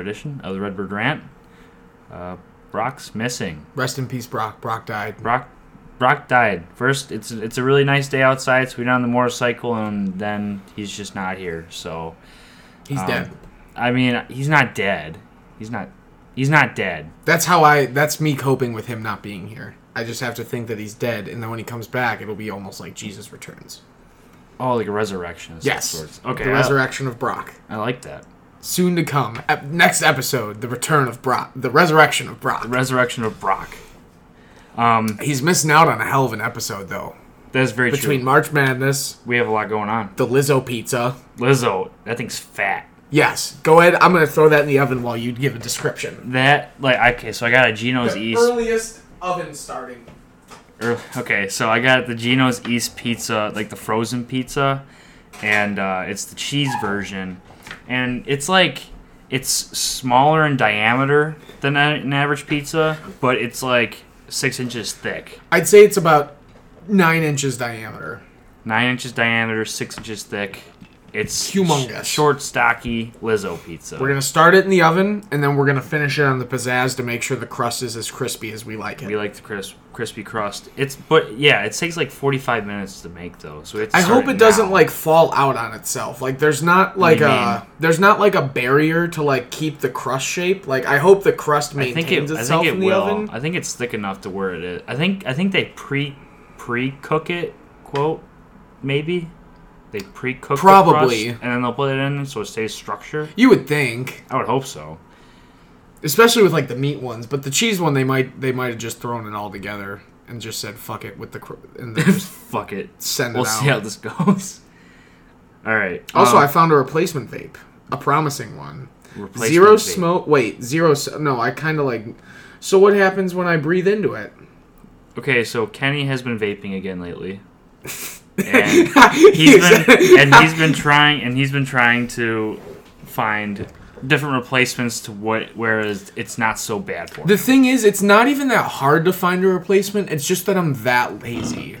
another edition of the Redbird Rant. Uh, Brock's missing. Rest in peace, Brock. Brock died. Brock Brock died. First, it's it's a really nice day outside, so we're on the motorcycle, and then he's just not here. So, He's um, dead. I mean, he's not dead. He's not. He's not dead. That's how I. That's me coping with him not being here. I just have to think that he's dead, and then when he comes back, it'll be almost like Jesus returns. Oh, like a resurrection. Yes. Sorts. Okay. The I- resurrection of Brock. I, like that. Soon to come. Ep- next episode, the return of Brock. The resurrection of Brock. The resurrection of Brock. Um, He's missing out on a hell of an episode, though. that's very true. Between true. March Madness, We have a lot going on. the Lizzo pizza. Lizzo, that thing's fat. Yes. Go ahead. I'm going to throw that in the oven while you give a description. That like okay, so I got a Gino's The East. earliest oven starting. Okay, so I got the Gino's East pizza, like the frozen pizza, and uh, it's the cheese version, and it's like it's smaller in diameter than an average pizza, but it's like six inches thick, I'd say it's about nine inches diameter. nine inches diameter, six inches thick. It's Humongous. sh- short, stocky Lizzo pizza. We're gonna start it in the oven, and then we're gonna finish it on the pizzazz to make sure the crust is as crispy as we like it. we like the crisp, crispy crust. It's but yeah, it takes like forty five minutes to make though. So it's. I hope it doesn't like fall out on itself. Like there's not like a there's not like a barrier to like keep the crust shape. Like I hope the crust I maintains think it. I itself think it in the will. oven. I think it's thick enough to where it is. I think. I think they pre pre cook it. Quote, maybe they pre cook Probably. and then they'll put it in so it stays structure. You would think, I would hope so. especially with like the meat ones, but the cheese one they might they might have just thrown it all together and just said fuck it with the cr- and then just Fuck it. send it We'll out. see how this goes. All right. Also, um, I found a replacement vape, a promising one. replacement Zero vape. smoke. Wait, zero. s- No, I kind of like. So what happens when I breathe into it? Okay, so Kenny has been vaping again lately. And he's been and he's been trying and he's been trying to find different replacements to what whereas it's not so bad for him. The thing is, it's not even that hard to find a replacement. It's just that I'm that lazy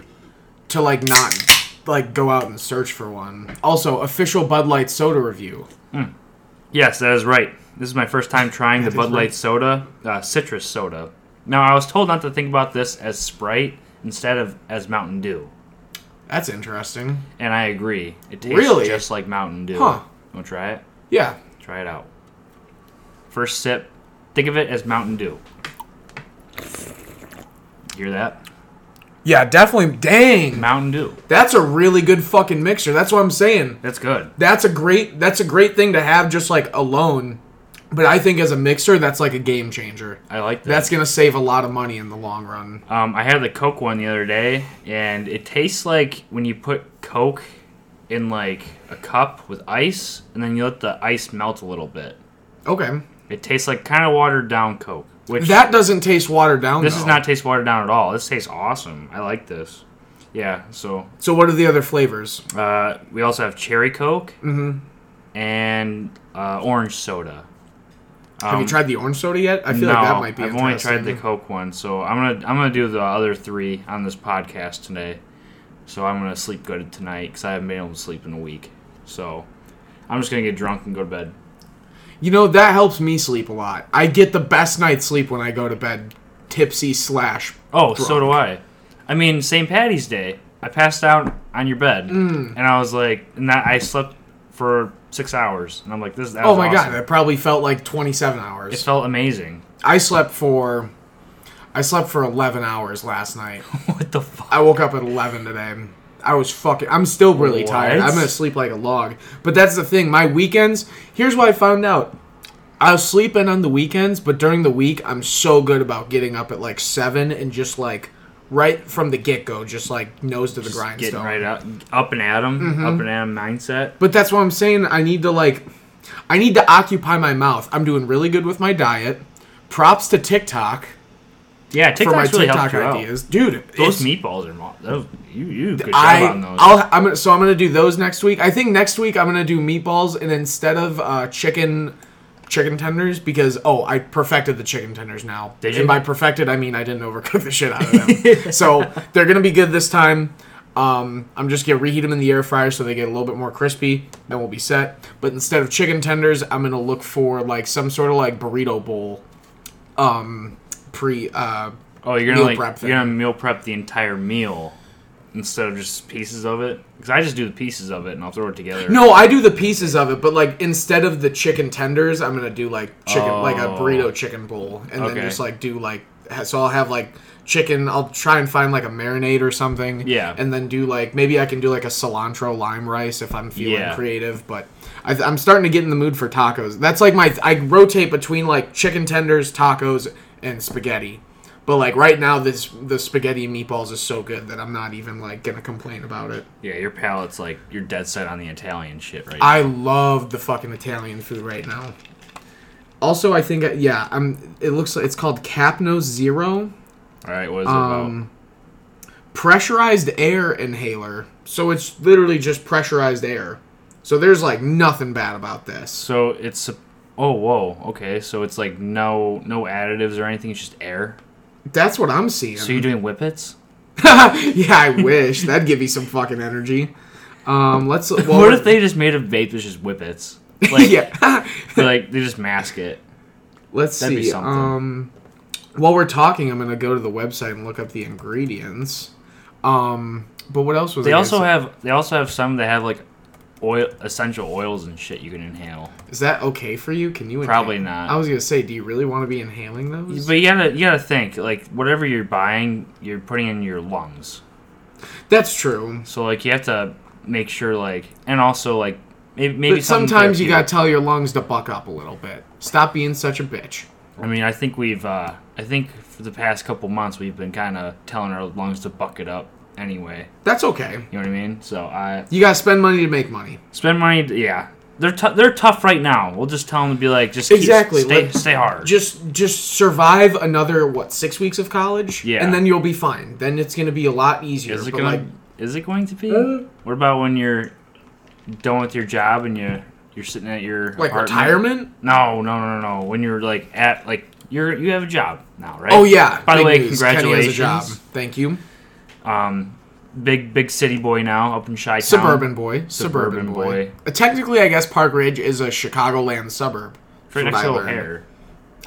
to like not like go out and search for one. Also, official Bud Light soda review. Yes, that is right. This is my first time trying the That is Bud Light right. soda, uh, citrus soda. Now, I was told not to think about this as Sprite instead of as Mountain Dew, That's interesting. and I agree. It tastes Really? just like Mountain Dew. Huh. Want to try it? Yeah. Try it out. First sip. Think of it as Mountain Dew. Hear that? Yeah, definitely. Dang, Mountain Dew. that's a really good fucking mixture. That's what I'm saying. That's good. That's a great. That's a great thing to have just like alone. But I think as a mixer, that's like a game changer. I like that. That's gonna save a lot of money in the long run. Um, I had the Coke one the other day, and it tastes like when you put Coke in like a cup with ice, and then you let the ice melt a little bit. Okay, It tastes like kind of watered down Coke, which that doesn't taste watered down. this though. does not taste watered down at all. This tastes awesome. I like this. Yeah. So So what are the other flavors? uh, we also have cherry Coke Mm-hmm. and uh, orange soda. Have you Um, tried the orange soda yet? I feel no, like that might be. No, I've only tried the. Coke one, so I'm gonna I'm gonna do the other three on this podcast today. So I'm gonna sleep good tonight because I haven't been able to sleep in a week. So I'm just gonna get drunk and go to bed. You know that helps me sleep a lot. I get the best night's sleep when I go to bed tipsy slash. Oh, so do I. I mean, St. Patty's Day, I passed out on your bed, Mm. and I was like, and that I slept for six hours, and I'm like, this. Is that Oh my god, awesome. that probably felt like 27 hours. It felt amazing. I slept for. I slept for 11 hours last night. what the fuck? I woke up at 11 today. I was fucking. I'm still really tired. I'm gonna sleep like a log. But that's the thing. My weekends. Here's what I found out. I was sleeping on the weekends, but during the week, I'm so good about getting up at like seven and just like right from the get go, just like nose to the Getting grindstone. right up, up and at 'em, Mm-hmm. up and at at 'em mindset. But that's what I'm saying. I need to like, I need to occupy my mouth. I'm doing really good with my diet. Props to TikTok Yeah, for my TikTok's really TikTok helped you out. ideas, dude. Those it's- meatballs are mo- those, you you good job I on those. I'll I'm gonna so I'm gonna do those next week. I think next week I'm gonna do meatballs and instead of uh, chicken chicken tenders because oh I perfected the chicken tenders now. Did you? And by perfected I mean I didn't overcook the shit out of them. so they're gonna be good this time. Um, I'm just gonna reheat them in the air fryer so they get a little bit more crispy. Then we'll be set. But instead of chicken tenders, I'm gonna look for like some sort of like burrito bowl. Um, pre. Uh, Oh, you're gonna like you're gonna meal prep the entire meal instead of just pieces of it. Because I just do the pieces of it and I'll throw it together. no, I do the pieces of it, but like instead of the chicken tenders, I'm gonna do like chicken, like a Oh. burrito chicken bowl, and then just like do like. So I'll have like chicken. I'll try and find like a marinade or something. Yeah. And then do like maybe I can do like a cilantro lime rice if I'm feeling Yeah. creative. But I, I'm starting to get in the mood for tacos. That's like my I rotate between like chicken tenders, tacos, and spaghetti. But like right now, this the spaghetti and meatballs is so good that I'm not even like gonna complain about it. Yeah, your palate's like you're dead set on the Italian shit right I love the fucking Italian food right now. Also, I think yeah, I'm. It looks like it's called Capno Zero. All right, what is it about? um, pressurized air inhaler. So it's literally just pressurized air. So there's like nothing bad about this. So it's oh whoa okay so it's like no no additives or anything it's just air. That's what I'm seeing. So you're doing whippets? yeah, I wish that'd give me some fucking energy. Um, let's. Well, what if they just made a vape that's just whippets? Like yeah. they, like they just mask it. Let's That'd be see. something. Um, while we're talking, I'm gonna go to the website and look up the ingredients. Um, but what else was They also have they also have some that have like oil essential oils and shit you can inhale. Is that okay for you? Can you? Probably inhale? not. I was gonna say, do you really want to be inhaling those? But you gotta you gotta think like whatever you're buying, you're putting in your lungs. That's true. So like you have to make sure like and also like maybe maybe But sometimes you gotta tell your lungs to buck up a little bit. Stop being such a bitch. I mean I think we've uh I think for the past couple months we've been kind of telling our lungs to buck it up anyway. That's okay. You know what I mean? So I You gotta spend money to make money. spend money. To, yeah, they're tou they're tough right now. We'll just tell them to be like just keep, Exactly, stay like, stay hard. Just just survive another what six weeks of college, Yeah. and then you'll be fine. Then it's gonna be a lot easier. Is it but gonna? like, is it going to be? Uh, what about when you're done with your job and you you're sitting at your like apartment? retirement? No, no, no, no, no. When you're like at like you're you have a job now, right? Oh yeah. By the big way, news. Kenny has a congratulations. job. Thank you. Um, big big city boy now up in Chi Suburban boy. Suburban, Suburban boy. boy. Uh, technically, I guess Park Ridge is a Chicagoland suburb. Right from next to. O'Hare.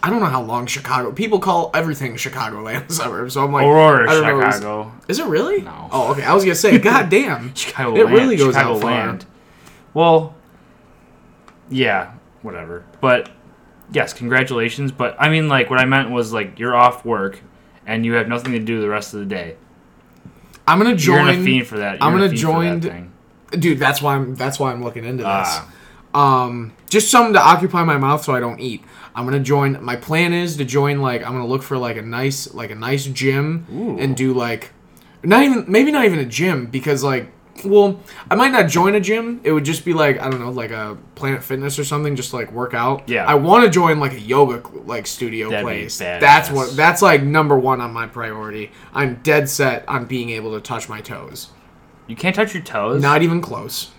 I don't know how long Chicago. People call everything Chicagoland suburb. So I'm like, Aurora, I don't know, is- Chicago. Is it really? No. Oh, okay. I was gonna say, god damn. Chicago It land, really goes Chicago out far. Well, yeah, whatever. But yes, congratulations. But I mean, like, what I meant was like you're off work and you have nothing to do the rest of the day. I'm gonna join. You're join. gonna fiend for that. You're I'm gonna for that. Dude, that's why I'm. That's why I'm looking into this. Ah. Um, just something to occupy my mouth so I don't eat. I'm gonna join. My plan is to join. Like, I'm gonna look for like a nice, like a nice gym Ooh. and do like, not even maybe not even a gym because like, well, I might not join a gym. It would just be like I don't know, like a Planet Fitness or something, just to, like work out. Yeah. I want to join like a yoga like studio That'd place. That's what. That's like number one on my priority. I'm dead set on being able to touch my toes. You can't touch your toes. Not even close.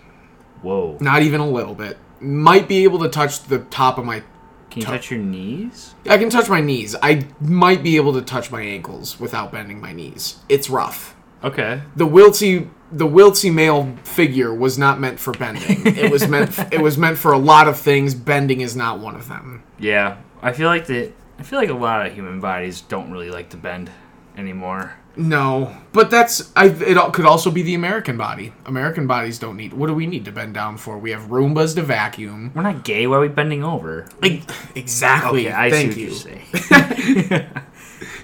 Whoa. Not even a little bit. Might be able to touch the top of my. Can you toe. touch your knees? I can touch my knees. I might be able to touch my ankles without bending my knees. It's rough. Okay. The wilty the wilty male figure was not meant for bending. it was meant. It was meant for a lot of things. Bending is not one of them. Yeah, I feel like the I feel like a lot of human bodies don't really like to bend anymore. No, but that's. I. It could also be the American body. American bodies don't need. What do we need to bend down for? We have Roombas to vacuum. We're not gay. Why are we bending over? Like, exactly. Okay, I Thank see you. what you're saying.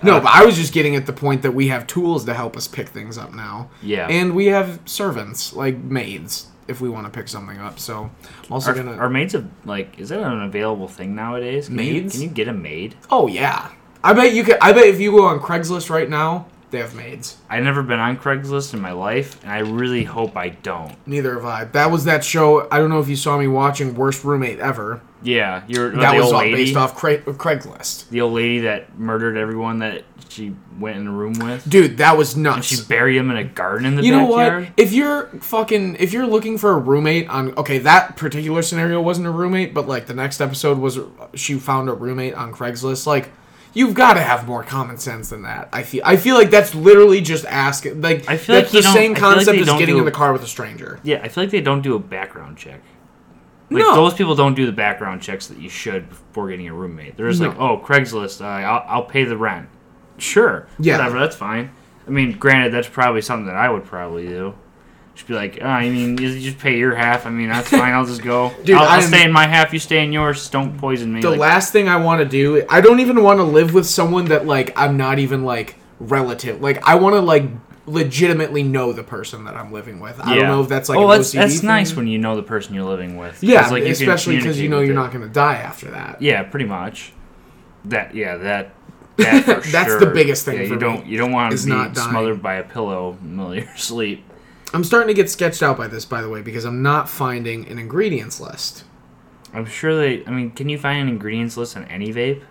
No, uh, but I was just getting at the point that we have tools to help us pick things up now. Yeah. And we have servants, like maids, if we want to pick something up. So I'm also Are, gonna. are maids a, like is that an available thing nowadays? Can you- Maids? can you get a maid? oh yeah, I bet you could. I bet if you go on Craigslist right now, they have maids. I've never been on Craigslist in my life, and I really hope I don't. Neither have I. That was that show. I don't know if you saw me watching Worst Roommate Ever. Yeah, you're That the was all based off Cra- Craigslist. The old lady that murdered everyone that she went in a room with. Dude, that was And nuts. she buried him in a garden in the you know backyard. what? If you're fucking, if you're looking for a roommate on, okay, that particular scenario wasn't a roommate, but like the next episode was, she found a roommate on Craigslist. Like, You've got to have more common sense than that. I feel. I feel like that's literally just asking. Like I feel that's like the same feel like concept as getting in the car with a stranger. Yeah, I feel like they don't do a background check. Like No. those people don't do the background checks that you should before getting a roommate. They're just like, oh, Craigslist, uh, I'll, I'll pay the rent. Sure, Yeah. whatever, that's fine. I mean, granted, that's probably something that I would probably do. Just be like, oh, I mean, you just pay your half. I mean, that's fine. I'll just go. Dude, I'll, I'll stay in my half. You stay in yours. Don't poison me. The Like, last thing I want to do, I don't even want to live with someone that like I'm not even like relative. Like I want to like legitimately know the person that I'm living with. I don't know if that's like oh, that's that's nice when you know the person you're living with. Yeah, like, you especially because you know you're it. not going to die after that. Yeah, pretty much. That yeah, that. That's sure. the biggest thing Yeah, you don't you don't want to be smothered by a pillow in the middle of your sleep. I'm starting to get sketched out by this, by the way, because I'm not finding an ingredients list. I'm sure they. I mean, can you find an ingredients list on any vape?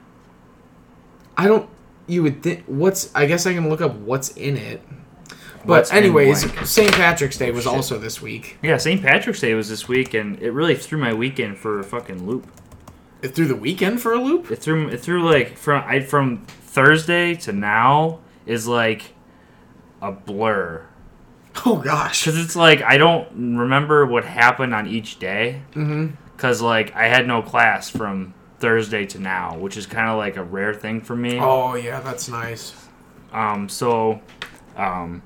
I don't. You would think. What's? I guess I can look up what's in it. But What's anyways. St. Patrick's Day was oh, Shit. also this week. Yeah, St. Patrick's Day was this week, and it really threw my weekend for a fucking loop. It threw the weekend for a loop. It threw it threw like from I from Thursday to now is like a blur Oh gosh. because it's like I don't remember what happened on each day. Mm-hmm. because like I had no class from Thursday to now, which is kind of like a rare thing for me. Oh yeah, that's nice. Um, so, um,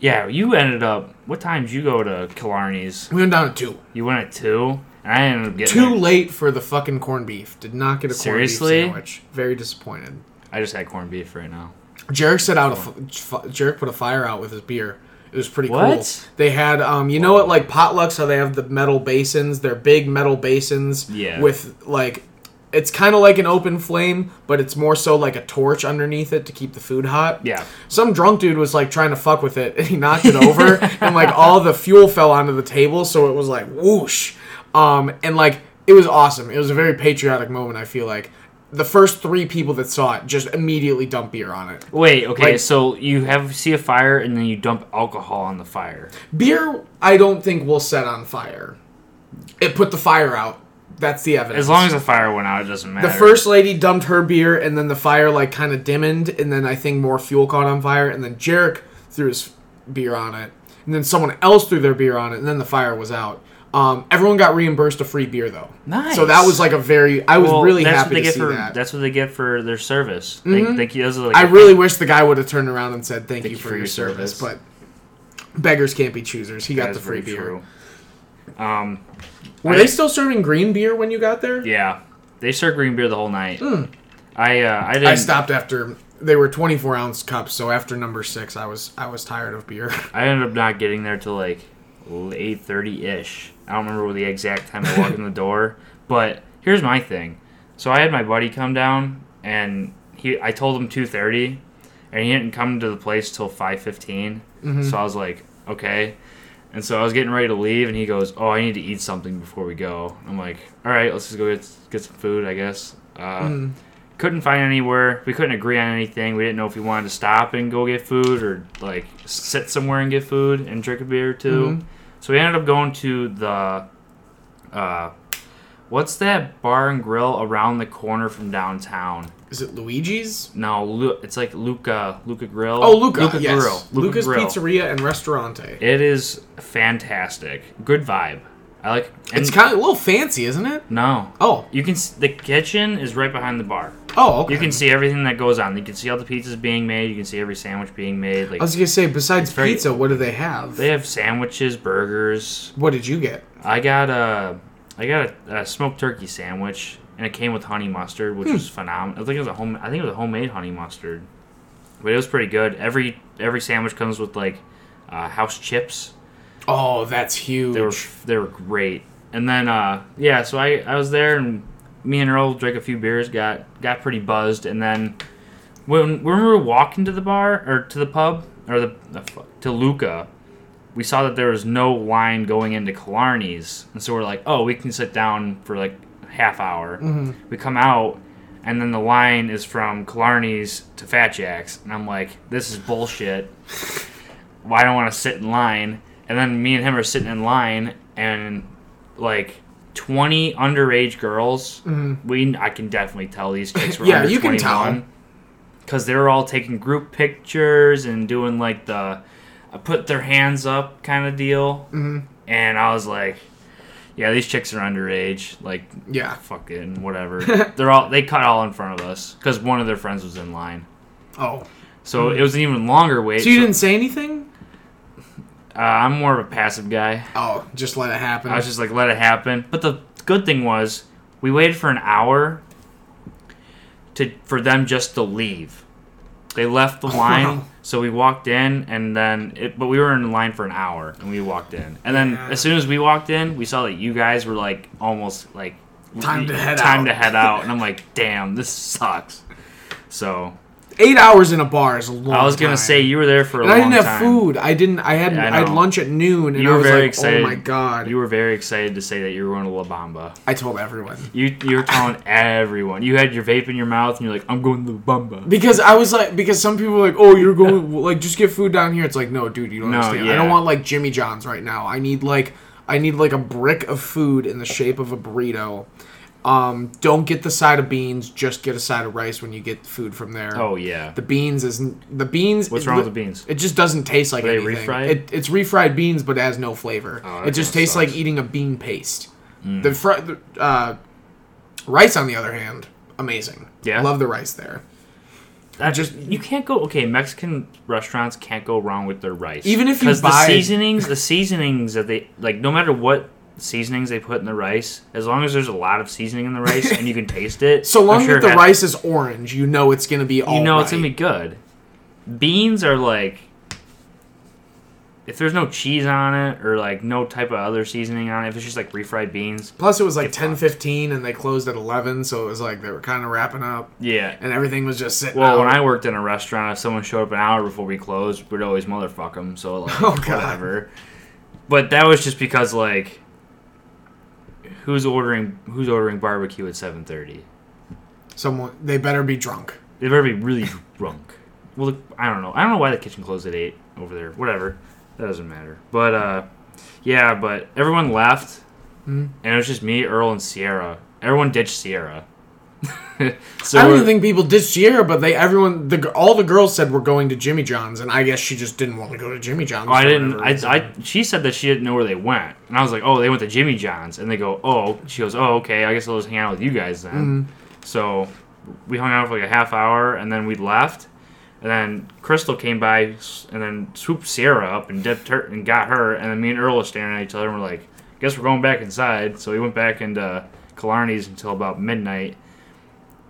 yeah, you ended up. What time did you go to Killarney's? We went down at two. You went at two, and I ended up getting Too there- late for the fucking corned beef. Did not get a Seriously? corned beef sandwich. Very disappointed. I just had corned beef right now. Jarek set out a f- f- Jarek put a fire out with his beer. It was pretty cool. They had um you know what like potlucks how they have the metal basins, they're big metal basins Yeah. with like it's kind of like an open flame, but it's more so like a torch underneath it to keep the food hot. Yeah, Some drunk dude was like trying to fuck with it and he knocked it over and like all the fuel fell onto the table so it was like whoosh. Um and like it was awesome. It was a very patriotic moment, I feel like. The first 3 people that saw it just immediately dump beer on it. Wait, okay, Like- so you have see a fire and then you dump alcohol on the fire. Beer, I don't think will set on fire. It put the fire out. That's the evidence. As long as the fire went out, it doesn't matter. the first lady dumped her beer, and then the fire like kind of dimmed, and then I think more fuel caught on fire, and then Jarek threw his beer on it, and then someone else threw their beer on it, and then the fire was out. Um, everyone got reimbursed a free beer though. Nice. So that was like a very. I was Well, really that's what happy they to get see for that. that's what they get for their service. They, they, those are like I a really wish the guy would have turned around and said thank, you, you for, for your your service, service. but beggars can't be choosers. He got the free beer. true. Um, Were I- they still serving green beer when you got there? yeah, they served green beer the whole night. I uh, I didn't. I stopped after they were 24 ounce cups, so after number six, I was I was tired of beer. I ended up not getting there till like eight thirty ish. I don't remember the exact time I walked in the door, but here's my thing. So I had my buddy come down, and he I told him two thirty, and he didn't come to the place till five So I was like, okay. And so I was getting ready to leave, and he goes, "Oh, I need to eat something before we go." I'm like, "All right, let's just go get get some food, I guess." Uh, Couldn't find anywhere. We couldn't agree on anything. We didn't know if we wanted to stop and go get food or like sit somewhere and get food and drink a beer or 2 Mhm. So we ended up going to the, uh, what's that bar and grill around the corner from downtown? Is it Luigi's? No, Lu- it's like Luca Luca Grill. Oh, Luca. Luca yes. Grill. Luca Luca's Grill. Pizzeria and Restaurante. It is fantastic. Good vibe. I like. It's kind of a little fancy, isn't it? no. Oh, You can. s- The kitchen is right behind the bar. oh, okay. You can see everything that goes on. You can see all the pizzas being made. You can see every sandwich being made. Like I was gonna say, besides It's very- pizza, what do they have? they have sandwiches, burgers. what did you get? I got a, I got a, a smoked turkey sandwich, and it came with honey mustard, which Hmm. was phenomenal. I think it was a home. I think it was a homemade honey mustard, but it was pretty good. Every every sandwich comes with like uh, house chips. Oh, that's huge. They were they were great. And then uh, yeah, so I I was there and me and Earl drank a few beers, got got pretty buzzed, and then when when we were walking to the bar or to the pub or the, to Luca, we saw that there was no line going into Killarney's, and so we're like, oh, we can sit down for like half hour. We come out. And then the line is from Killarney's to Fat Jack's, and I'm like, "This is bullshit." Well, don't want to sit in line. And then me and him are sitting in line, and like 20 underage girls. We I can definitely tell these chicks were Mm-hmm. Yeah, under you can tell. 21 because they were all taking group pictures and doing like the uh, put their hands up kind of deal. Mm-hmm. And I was like, yeah, these chicks are underage. Like, Yeah. fucking whatever. They're all they cut all in front of us because one of their friends was in line. Oh. So it was an even longer wait. So you So- didn't say anything? Uh, I'm more of a passive guy. Oh, just let it happen. I was just like, let it happen. But the good thing was, we waited for an hour to for them just to leave. They left the line, so we walked in, and then it. But we were in line for an hour, and we walked in. And then Yeah. as soon as we walked in, we saw that you guys were like almost like Time to head out. time out. to head out, and I'm like, damn, this sucks. So Eight hours in a bar is a long I was gonna time. say you were there for a And I didn't have time. food. I didn't. I had. Yeah, I I, had lunch at noon, and You I were was very like, oh excited. "Oh my god!" You were very excited to say that you were going to La Bamba. I told everyone You you were telling everyone. You had your vape in your mouth and you're like, I'm going to the Bamba. because I was like, because some people were like, "Oh, you're going like just get food down here." It's like, no, dude, you don't No, understand. I don't want like Jimmy John's right now. I need like, I need like a brick of food in the shape of a burrito. Um, don't get the side of beans. Just get a side of rice when you get food from there. Oh yeah. The beans is the beans. What's it wrong with the beans? It just doesn't taste like Are they anything. refried? It, it's refried beans, but it has no flavor. Oh, it just tastes like sucks. Mm. eating a bean paste. The, fr- the uh, rice, on the other hand, amazing. Yeah? love the rice there. That just you can't go. Okay, Mexican restaurants can't go wrong with their rice. Even if you buy- the seasonings, the seasonings that they like, no matter what seasonings they put in the rice, as long as there's a lot of seasoning in the rice and you can taste it, So long sure as the rice is orange, you know it's gonna be all. you know it's gonna be good. Beans are like. If there's no cheese on it or like no type of other seasoning on it, if it's just like refried beans, Plus, it was like ten fifteen, and they closed at eleven, so it was like they were kind of wrapping up, yeah, and everything was just sitting. Well, out. when I worked in a restaurant, if someone showed up an hour before we closed, we'd always motherfuck them. So like, Oh, God. whatever. But that was just because like, who's ordering who's ordering barbecue at seven thirty? someone they better be drunk. They better be really drunk. Well, I don't know. I don't know why the kitchen closed at eight over there. Whatever, that doesn't matter. But uh, yeah, but everyone left, Hmm. and it was just me, Earl, and Sierra. Everyone ditched Sierra. So I don't even think people did Sierra, but they everyone the all the girls said we're going to Jimmy John's, and I guess she just didn't want to go to Jimmy John's. Oh, I didn't. I. I. She said that she didn't know where they went, and I was like, "Oh, they went to Jimmy John's." And they go, "Oh," she goes, "Oh, okay. I guess I'll just hang out with you guys then." Mm-hmm. So we hung out for like a half hour, and then we left. And then Crystal came by, and then swooped Sierra up and dipped her and got her. And then me and Earl were staring at each other, and we're like, "Guess we're going back inside." So we went back into Killarney's until about midnight.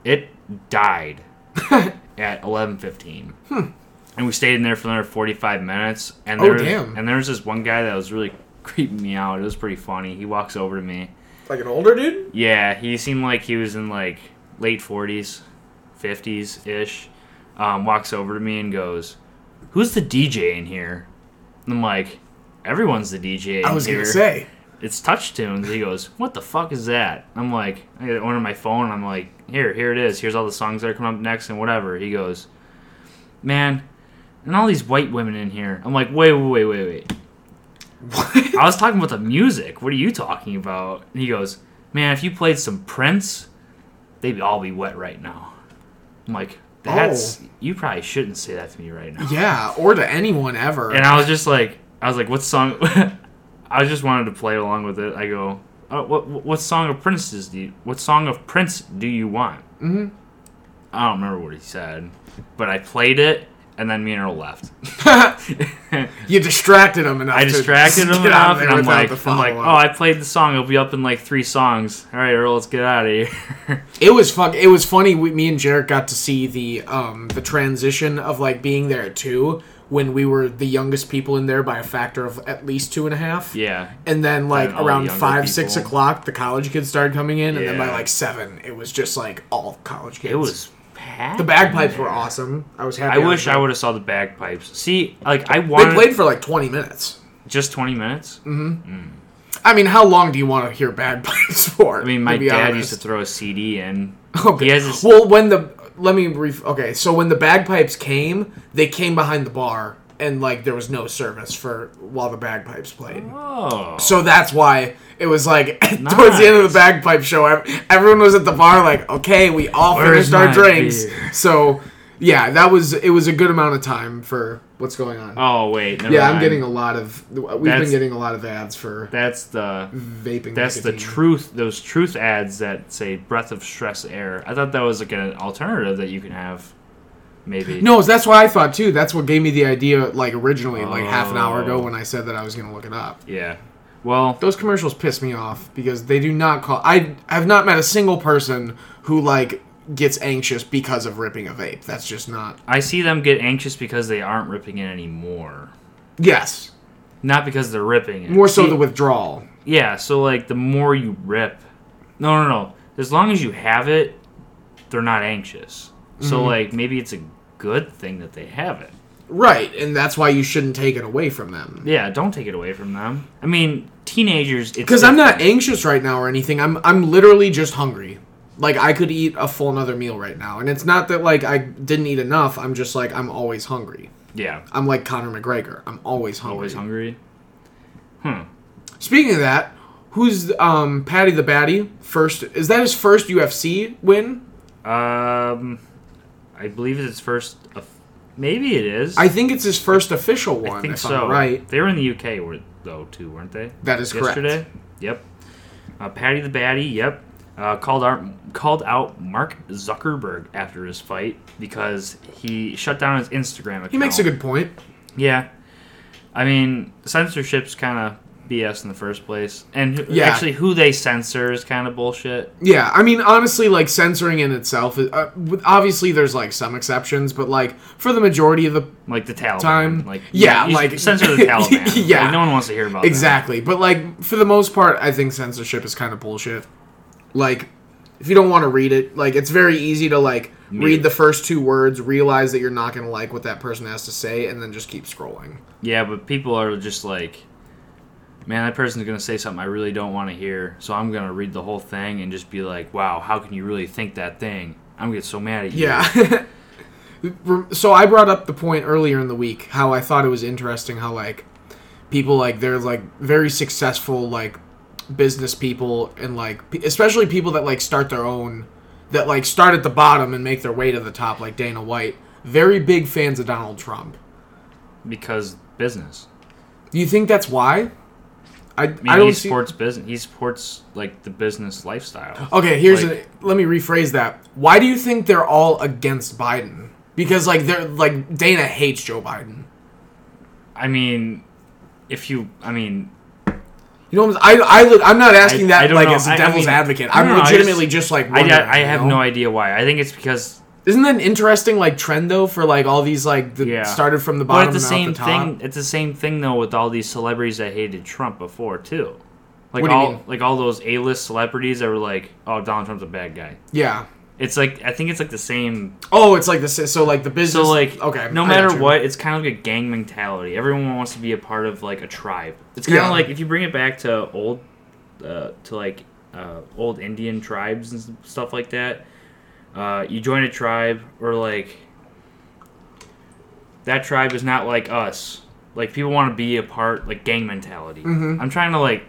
It died at eleven fifteen. And we stayed in there for another 45 minutes and Oh, there damn. and there was this one guy that was really creeping me out. It was pretty funny. He walks over to me. Like an older dude. yeah he seemed like he was in like late 40s 50s ish um, walks over to me and goes who's the dj in here? And i'm like everyone's the dj in I was here. gonna say. it's TouchTunes. He goes what the fuck is that? I'm like i got one on my phone. And i'm like here here it is. Here's all the songs that are coming up next and whatever. He goes man and all these white women in here. I'm like wait wait wait wait wait. What? i was talking about the music. What are you talking about? And he goes man if you played some prince they'd all be wet right now. I'm like that's oh. you probably shouldn't say that to me right now. Yeah, or to anyone ever. and I was just like, I was like, what song? I just wanted to play along with it. I go, oh, what what song of Prince's do you? What song of Prince do you want? Mm-hmm. I don't remember what he said, but I played it, and then me and Earl left. you distracted him enough. I distracted him enough, and I'm like, I'm like, oh, I played the song. It'll be up in like three songs. All right, Earl, let's get out of here. It was fuck. It was funny. We, me and Jarek got to see the um the transition of like being there at two when we were the youngest people in there by a factor of at least two and a half. yeah, And then like the around five six o'clock, the college kids started coming in, and then by like seven, it was just like all college kids. it was. packed The bagpipes were awesome. I was happy. I wish. I would have saw the bagpipes. See, like I They wanted played for like twenty minutes. just 20 minutes. Hmm. I mean, how long do you want to hear bagpipes for? I mean, my dad honest? used to throw a CD in. Okay. Has this- well, when the let me ref- okay, so when the bagpipes came, they came behind the bar and like there was no service for while the bagpipes played. Oh. So that's why it was like towards the end of the bagpipe show, everyone was at the bar like, okay, we all Where's finished our drinks. beer? So yeah, that was it was a good amount of time for what's going on. Oh wait. Yeah, I'm getting a lot of we've been getting a lot of ads for That's the. vaping. That's the truth. Those truth ads that say "breath of stress air." I thought that was like an alternative that you can have. Maybe. No, that's what I thought too. That's what gave me the idea, like originally, like half an hour ago Oh. when I said that I was gonna look it up. Yeah. Well, Those commercials piss me off because they do not call. I have not met a single person who like gets anxious because of ripping a vape. That's just not. I see them get anxious because they aren't ripping it anymore. Yes, Not because they're ripping it. more so See- the withdrawal. Yeah, so like the more you rip, no, no, no. As long as you have it, they're not anxious. So Mm-hmm. like maybe it's a good thing that they have it. Right, and that's why you shouldn't take it away from them. Yeah, don't take it away from them. I mean, teenagers. Because I'm not anxious right now or anything. I'm I'm literally just hungry. Like I could eat a full another meal right now, and it's not that like I didn't eat enough. I'm just like I'm always hungry. Yeah, I'm like Conor McGregor. I'm always hungry. always hungry. Hmm. Speaking of that, who's um Paddy the Baddy first? Is that his first UFC win? Um, I believe it's his first. of- Maybe it is. I think it's his first official one. I think if so. I'm right. They were in the UK, though, too, weren't they? That is correct. Yesterday. Yep. Uh, Paddy the Baddy. Yep. Uh, called out called out Mark Zuckerberg after his fight because he shut down his Instagram account. He makes a good point. Yeah. I mean, censorship's kind of BS in the first place, and Yeah. actually, who they censor is kind of bullshit. Yeah, I mean, honestly, like censoring in itself, uh, obviously there's like some exceptions, but like for the majority of the Like the Taliban. Time. Like Yeah, you like- censor the Taliban. Yeah. Like, no one wants to hear about exactly, but like for the most part, I think censorship is kind of bullshit. Like, if you don't want to read it, like it's very easy to like Me. read the first two words, realize that you're not gonna like what that person has to say, and then just keep scrolling. Yeah, but people are just like, man, that person's gonna say something I really don't want to hear, so I'm gonna read the whole thing and just be like, wow, how can you really think that thing? I'm gonna get so mad at you. Yeah. so I brought up the point earlier in the week how I thought it was interesting how like people like they're like very successful like business people and like especially people that like start their own that like start at the bottom and make their way to the top like Dana White very big fans of Donald Trump. because business. Do you think that's why? I, I mean, I don't he see supports business. He supports like the business lifestyle. Okay, here's Like- a, let me rephrase that. Why do you think they're all against Biden? Because like they're like Dana hates Joe Biden. I mean, if you, I mean, You know, what I'm, I, look. I'm not asking I- I that don't like know. as a I- I devil's mean- advocate. I'm I legitimately just- just, like. I, I have you know? no idea why. I think it's because, Isn't that an interesting like trend though for like all these like the Yeah. started from the bottom. but it's the same the thing. It's the same thing though with all these celebrities that hated Trump before too. Like What do you all, mean? like all those A-list celebrities that were like, "Oh, Donald Trump's a bad guy." Yeah. It's like I think it's like the same. Oh, it's like the so like the business. So like, okay, no I matter what, it's kind of like a gang mentality. Everyone wants to be a part of like a tribe. It's kind of like if you bring it back to old, uh, to like uh, old Indian tribes and stuff like that. Uh, you join a tribe, or like that tribe is not like us. Like people want to be a part, like gang mentality. Mhm. I'm trying to like.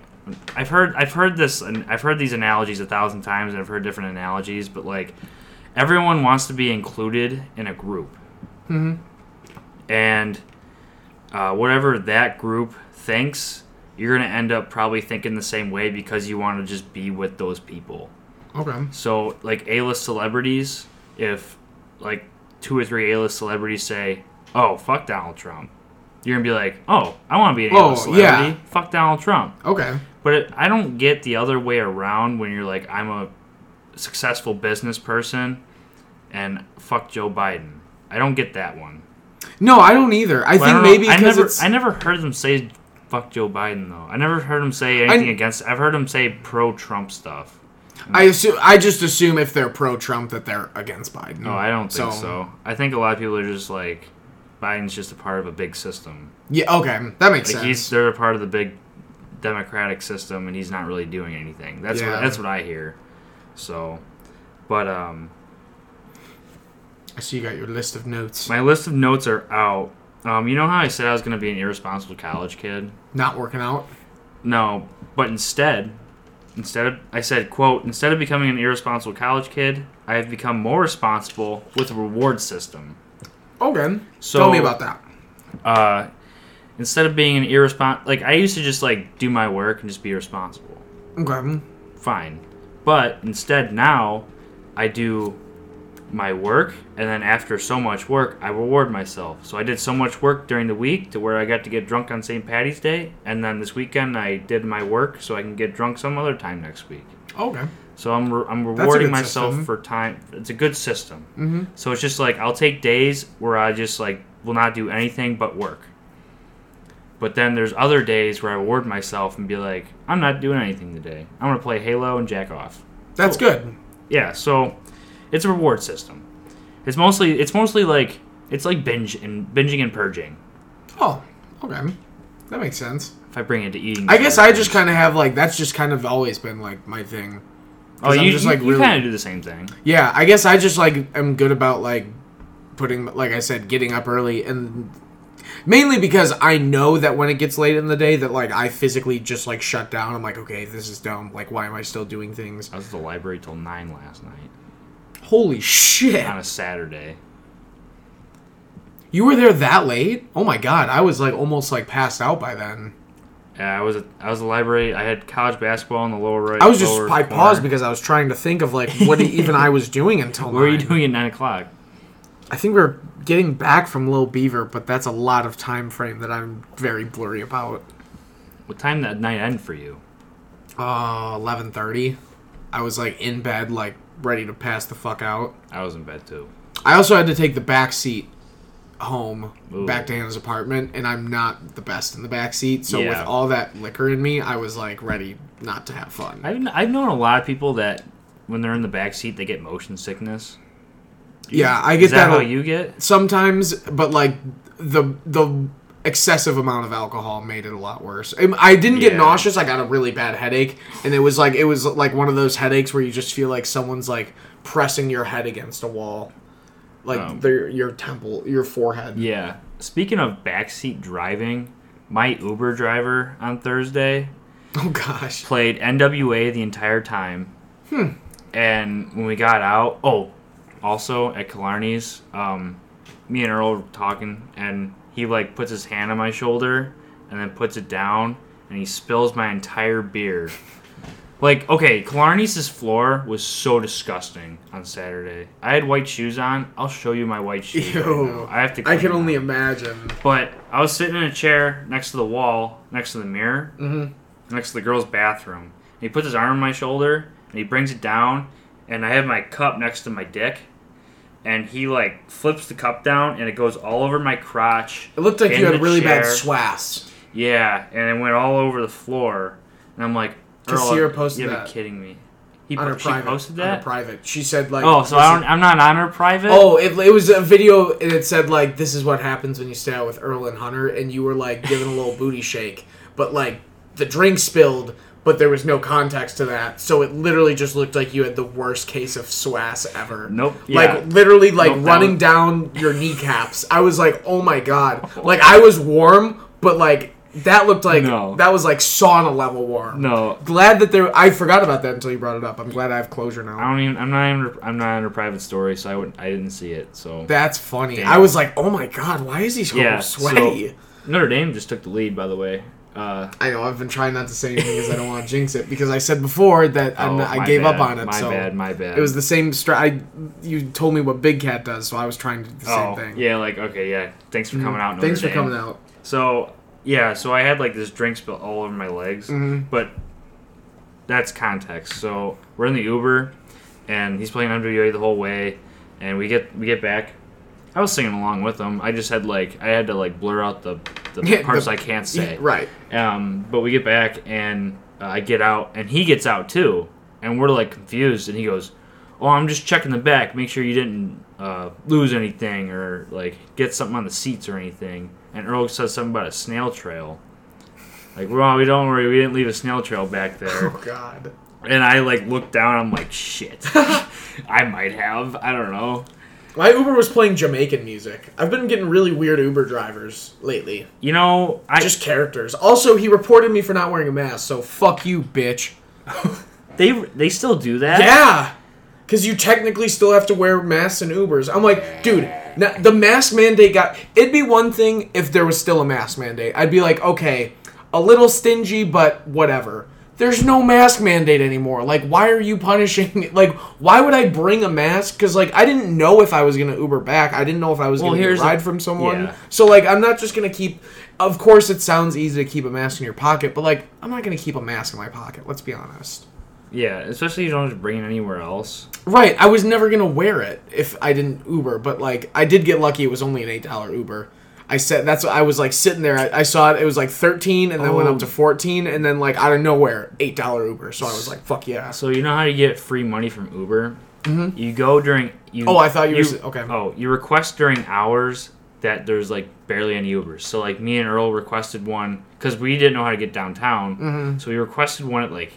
I've heard I've heard this and I've heard these analogies a thousand times and I've heard different analogies, but like everyone wants to be included in a group Mhm. and uh, whatever that group thinks, you're gonna end up probably thinking the same way because you want to just be with those people. Okay. So, like A-list celebrities, if like two or three A-list celebrities say, "Oh, fuck Donald Trump," you're gonna be like, "Oh, I want to be an Oh, celebrity. yeah. Fuck Donald Trump." Okay. But it, I don't get the other way around when you're like, I'm a successful business person and fuck Joe Biden. I don't get that one. No, I don't either. I But think don't maybe I because never, I never heard them say fuck Joe Biden though. I never heard him say anything I- against. I've heard him say pro Trump stuff. I assume I just assume if they're pro Trump that they're against Biden. No, I don't think so. I think a lot of people are just like Biden's just a part of a big system. Yeah. Okay, that makes Like sense. he's they're a part of the big democratic system, and he's not really doing anything. That's Yeah. what that's what I hear. So, but um, I see you got your list of notes. my list of notes are out. Um, you know how I said I was gonna be an irresponsible college kid? Not working out. No, but instead, instead of I said, "quote," instead of becoming an irresponsible college kid, I have become more responsible with a reward system. Okay. So Tell me about that. uh, instead of being an irresponsible, like I used to just like do my work and just be responsible. Okay. Fine, but instead now, I do my work, and then after so much work, I reward myself. So I did so much work during the week to where I got to get drunk on St. Patty's Day, and then this weekend I did my work so I can get drunk some other time next week. Okay. So I'm re- I'm rewarding myself system. for time. It's a good system. Mm-hmm. So it's just like I'll take days where I just like will not do anything but work. But then there's other days where I reward myself and be like, I'm not doing anything today. I'm gonna play Halo and jack off. That's good. Yeah, so it's a reward system. It's mostly it's mostly like it's like binge and binging and purging. Oh, okay. That makes sense. If I bring it to eating, I guess I just kind of have like that's just kind of always been like my thing. oh 'cause I'm you just, you, like, you really- kind of do the same thing. Yeah, I guess I just like am good about like putting like I said getting up early and mainly because I know that when it gets late in the day that like I physically just like shut down. I'm like, okay, this is dumb. Like why am I still doing things? I was at the library till nine last night Holy shit. on a Saturday. You were there that late? Oh my god, I was like almost like passed out by then. Yeah, I was at I was at the library. I had college basketball in the lower right. I was just I corner. paused because I was trying to think of like what even I was doing until What were you doing at nine o'clock? I think we are getting back from Little Beaver, but that's a lot of time frame that I'm very blurry about. What time did that night end for you? Uh, eleven thirty. I was like in bed, like ready to pass the fuck out. I was in bed too. I also had to take the back seat home Ooh. back to Hannah's apartment, and I'm not the best in the back seat. So with all that liquor in me, I was like ready not to have fun. I've I've known a lot of people that when they're in the back seat they get motion sickness. Yeah, I get Is that that, how you get? sometimes, but like the the excessive amount of alcohol made it a lot worse. Um, I didn't get Yeah. nauseous. I got a really bad headache, and it was like it was like one of those headaches where you just feel like someone's like pressing your head against a wall, like Um. their your temple, your forehead. Yeah. Speaking of backseat driving, my Uber driver on Thursday Oh gosh. played NWA the entire time. Hmm. And when we got out, oh, also at Killarney's, um, me and Earl were talking, and he like puts his hand on my shoulder and then puts it down, and he spills my entire beer. Like, okay, Killarney's floor was so disgusting on Saturday. I had white shoes on. I'll show you my white shoes. right Ew. now. I have to. I can only imagine. But I was sitting in a chair next to the wall, next to the mirror, Mhm. next to the girl's bathroom. And he puts his arm on my shoulder and he brings it down, and I have my cup next to my dick. And he like flips the cup down, and it goes all over my crotch. It looked like in you had the really bad chair. swass. Yeah, and it went all over the floor. And I'm like, Earl, Kassira posted you that. be kidding me. He On her po- she private. posted On her that. private. She said like. Oh, so I don't. I'm not on her private. Oh, it, it was a video and it said like this is what happens when you stay out with Earl and Hunter and you were like giving a little booty shake, but like the drink spilled, but there was no context to that, so it literally just looked like you had the worst case of swass ever. Nope. Like Yeah. literally like Nope, running was- down your kneecaps. I was like, oh my god. Like I was warm, but like that looked like No. that was like sauna level warm. no, Glad that there. I forgot about that until you brought it up. I'm glad I have closure now. I don't even. I'm not even. I'm not in her private story, so I would. I didn't see it. So That's funny. Damn. I was like, oh my god, why is he so Yeah, sweaty? so- Notre Dame just took the lead, by the way. Uh, I know. I've been trying not to say anything because I don't want to jinx it. Because I said before that oh, not- I gave up on it. My so bad. My bad. it was the same. Str- I you told me what Big Cat does, so I was trying to do the oh, same thing. yeah. Like okay, yeah. Thanks for coming out. Notre Thanks for Dame. coming out. So yeah, so I had like this drink spill all over my legs, Mhm. but that's context. So we're in the Uber, and he's playing NWA the whole way, and we get we get back. I was singing along with them. I just had like I had to like blur out the the Yeah, parts the- I can't say. Right. Um, but we get back and uh, I get out and he gets out too, and we're like confused. And he goes, "Oh, I'm just checking the back, make sure you didn't uh, lose anything or like get something on the seats or anything." And Earl says something about a snail trail. Like, well, we don't worry, we didn't leave a snail trail back there. Oh God. and I like look down, I'm like, shit, I might have, I don't know. My Uber was playing Jamaican music. I've been getting really weird Uber drivers lately. You know, I Just characters. Also, he reported me for not wearing a mask, so fuck you, bitch. they they still do that. Yeah, because you technically still have to wear masks in Ubers. I'm like, dude, now, the mask mandate got. It'd be one thing if there was still a mask mandate. I'd be like, okay, a little stingy, but whatever. There's no mask mandate anymore. Like, why are you punishing me? Like, why would I bring a mask? Because like, I didn't know if I was gonna Uber back. I didn't know if I was Well, gonna get here's a ride from someone. yeah. So like, I'm not just gonna keep. Of course, it sounds easy to keep a mask in your pocket, but like, I'm not gonna keep a mask in my pocket. Let's be honest. Yeah, especially if you don't to bring it anywhere else. Right, I was never gonna wear it if I didn't Uber, but like I did get lucky. It was only an eight dollar Uber. I said that's what I was like sitting there. I, I saw it. It was like thirteen, and then went Oh. up to fourteen, and then like out of nowhere, eight dollar Uber. So I was like, "Fuck yeah!" So you know how you get free money from Uber? Mm-hmm. You go during you. Oh, I thought you were okay. Oh, you request during hours that there's like barely any Ubers. So like me and Earl requested one because we didn't know how to get downtown. Mm-hmm. So we requested one at like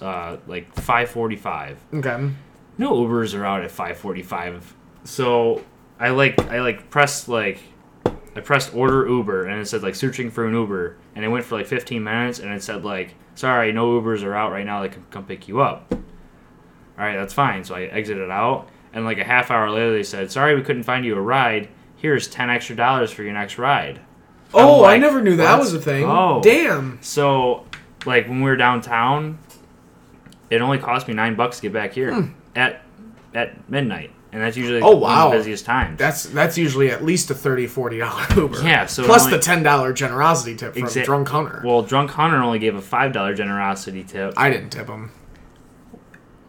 uh, like five forty five. Okay. No Ubers are out at five forty five. So I like I like pressed like I pressed order Uber and it said like searching for an Uber and it went for like 15 minutes and it said like sorry no Ubers are out right now they can come pick you up. All right, that's fine. So I exited out and like a half hour later they said sorry we couldn't find you a ride. Here's 10 extra dollars for your next ride. Oh, I never knew that was a thing. Oh, Damn. So like when we were downtown, it only cost me nine bucks to get back here hmm. at at midnight, and that's usually oh one wow. of the busiest times. That's that's usually at least a 30 40 dollar Uber. Yeah, so plus only- the ten dollar generosity tip from Exa- Drunk Hunter. well, drunk Hunter only gave a five dollar generosity tip I didn't tip him.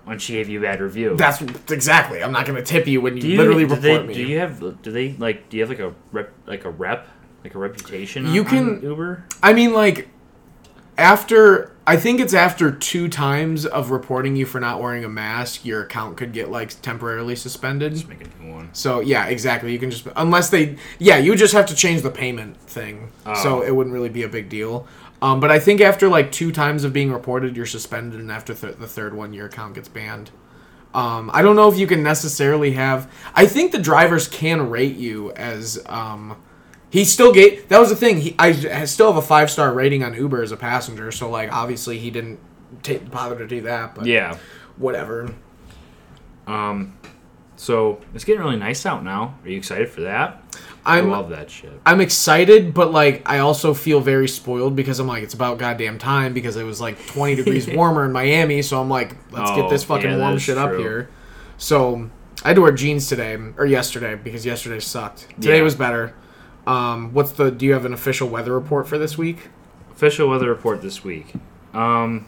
when she gave you a bad review. That's exactly. I'm not gonna tip you when you, you literally report they, me. Do you have do they like do you have like a rep like a rep like a reputation? You on- can- on Uber. I mean, like, after I think it's after two times of reporting you for not wearing a mask, your account could get like temporarily suspended. Just make a new one. So yeah, exactly. You can just unless they yeah, you just have to change the payment thing. Oh. So it wouldn't really be a big deal. Um, but I think after like two times of being reported, you're suspended, and after th- the third one, your account gets banned. Um, I don't know if you can necessarily have. I think the drivers can rate you as. Um, he still gave. That was the thing. He I, I still have a five star rating on Uber as a passenger. So like obviously he didn't take bother to do that. But Yeah. whatever. Um. So it's getting really nice out now. Are you excited for that? I'm I love that shit. I'm excited, but like I also feel very spoiled because I'm like it's about goddamn time because it was like 20 degrees warmer in Miami, so I'm like let's get Oh, this fucking yeah, warm shit up here. So I had to wear jeans today or yesterday because yesterday sucked. Today Yeah. was better. Um, what's the? Do you have an official weather report for this week? Official weather report this week. Um,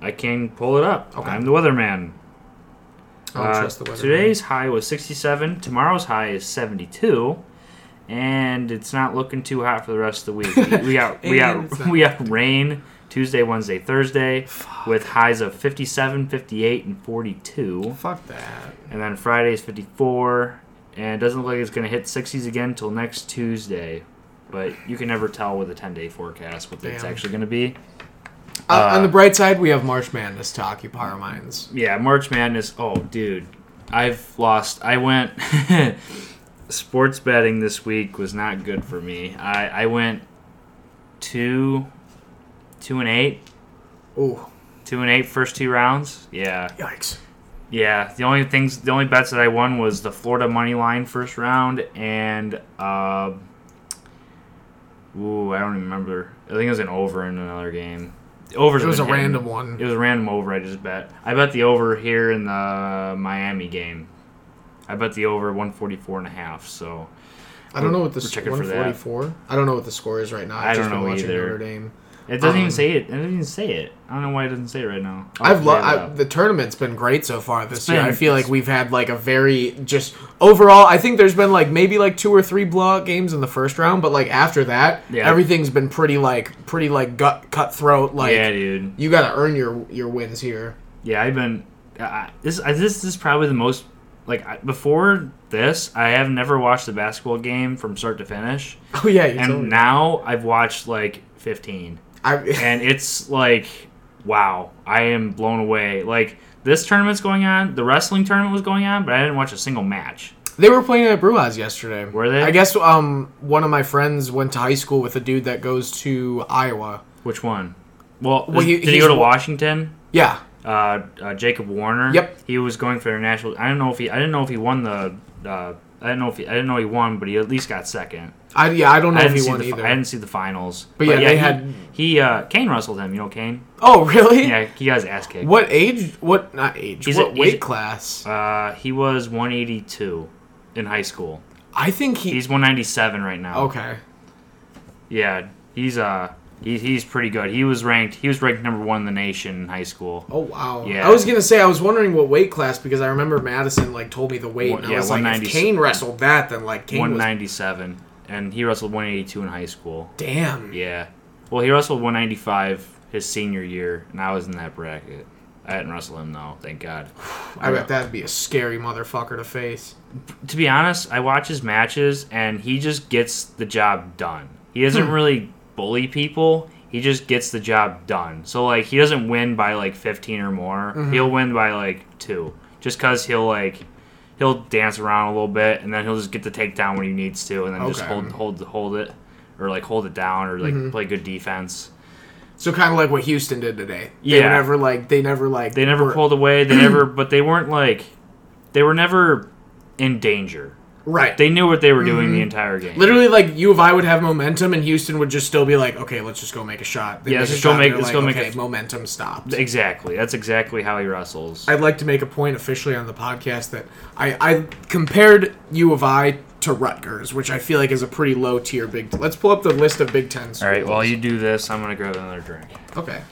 I can pull it up. Okay. I'm the weatherman. I don't Uh, trust the weather. today's high was 67. Tomorrow's high is 72, and it's not looking too hot for the rest of the week. We, got we got we got rain Tuesday, Wednesday, Thursday, with highs of 57, 58, and 42. Fuck that. And then Friday is 54, and it doesn't look like it's going to hit 60s again until next Tuesday. But you can never tell with a 10 day forecast what it's actually going to be. Uh, Uh, on the bright side, we have March Madness to occupy our minds. Yeah, March Madness. Oh, dude, I've lost. I went. sports betting this week was not good for me. I I went two, two and eight, Ooh, two and eight first two rounds. Yeah, yikes! Yeah. The only things, the only bets that I won was the Florida money line first round and uh, ooh, I don't remember. I think it was an over in another game. Overs It was a hitting. random one. It was a random over. I just bet. I bet the over here in the Miami game. I bet the over 144 and a half. So I don't know what the We're s- checking for that. 144. I don't know what the score is right now. I've I just don't been know watching either. Notre Dame. It doesn't Um, even say it. It doesn't even say it. I don't know why it doesn't say it right now. I'll I've look lo- I, the tournament's been great so far this It's year. I feel like we've had like a very just overall. I think there's been like maybe like two or three blowout games in the first round, but like after that, Yeah. everything's been pretty like pretty like gut cutthroat. Like yeah, dude. you got to earn your your wins here. Yeah, I've been. Uh, this I- this is probably the most like I- before this. I have never watched a basketball game from start to finish, Oh yeah, you and now I've watched like 15. I, and it's like wow i am blown away like this tournament's going on the wrestling tournament was going on but i didn't watch a single match They were playing at Brewhouse yesterday. Were they? I guess um one of my friends went to high school with a dude that goes to Iowa. Which one? Well, Well, he- did he go to Washington? Yeah. Uh, uh, Jacob Warner. Yep. He was going for national. I don't know if he. I didn't know if he won the. Uh, I didn't know if he. I didn't know he won, but he at least got second. I yeah, I don't know I if he won the. either. I didn't see the finals. But yeah, they he, had- He. Uh, Kane wrestled him. You know Kane. oh, really? Yeah, he got his ass kicked. What age? What not age? He's what a- weight class? Uh, he was 182 in high school. I think he. He's 197 right now. okay. Yeah, he's uh, he, he's pretty good. He was ranked. He was ranked number one in the nation in high school. Oh wow. Yeah. I was gonna say I was wondering what weight class because I remember Madison like told me the weight One- and I yeah, was like if 190 Kane wrestled that then like Kane was 197, and he wrestled 182 in high school. damn. Yeah. Well, he wrestled 195 his senior year, and I was in that bracket. I didn't wrestle him though, thank God. I bet that'd be a scary motherfucker to face. To be honest, I watch his matches, and he just gets the job done. He doesn't Hmm. really bully people. He just gets the job done. So like, he doesn't win by like 15 or more. Mm-hmm. He'll win by like two, just cause he'll like he'll dance around a little bit, and then he'll just get the takedown when he needs to, and then just hold hold hold it, or like hold it down, or like Mm-hmm. play good defense. So kind of like what Houston did today. They Yeah. never like they never like They never were- pulled away. They never, but they weren't like, they were never in danger. Right. They knew what they were doing the mm-hmm. entire game. Literally, like U of I would have momentum, and Houston would just still be like, "Okay, let's just go make a shot." They Yeah, make a let's go shot, make- let's like, go make okay, a- momentum stopped. Exactly. That's exactly how he wrestles. I'd like to make a point officially on the podcast that I, I compared U of I to Rutgers, which I feel like is a pretty low tier Big. Let's pull up the list of Big Ten. Schools. All right. While you do this, I'm gonna grab another drink. okay.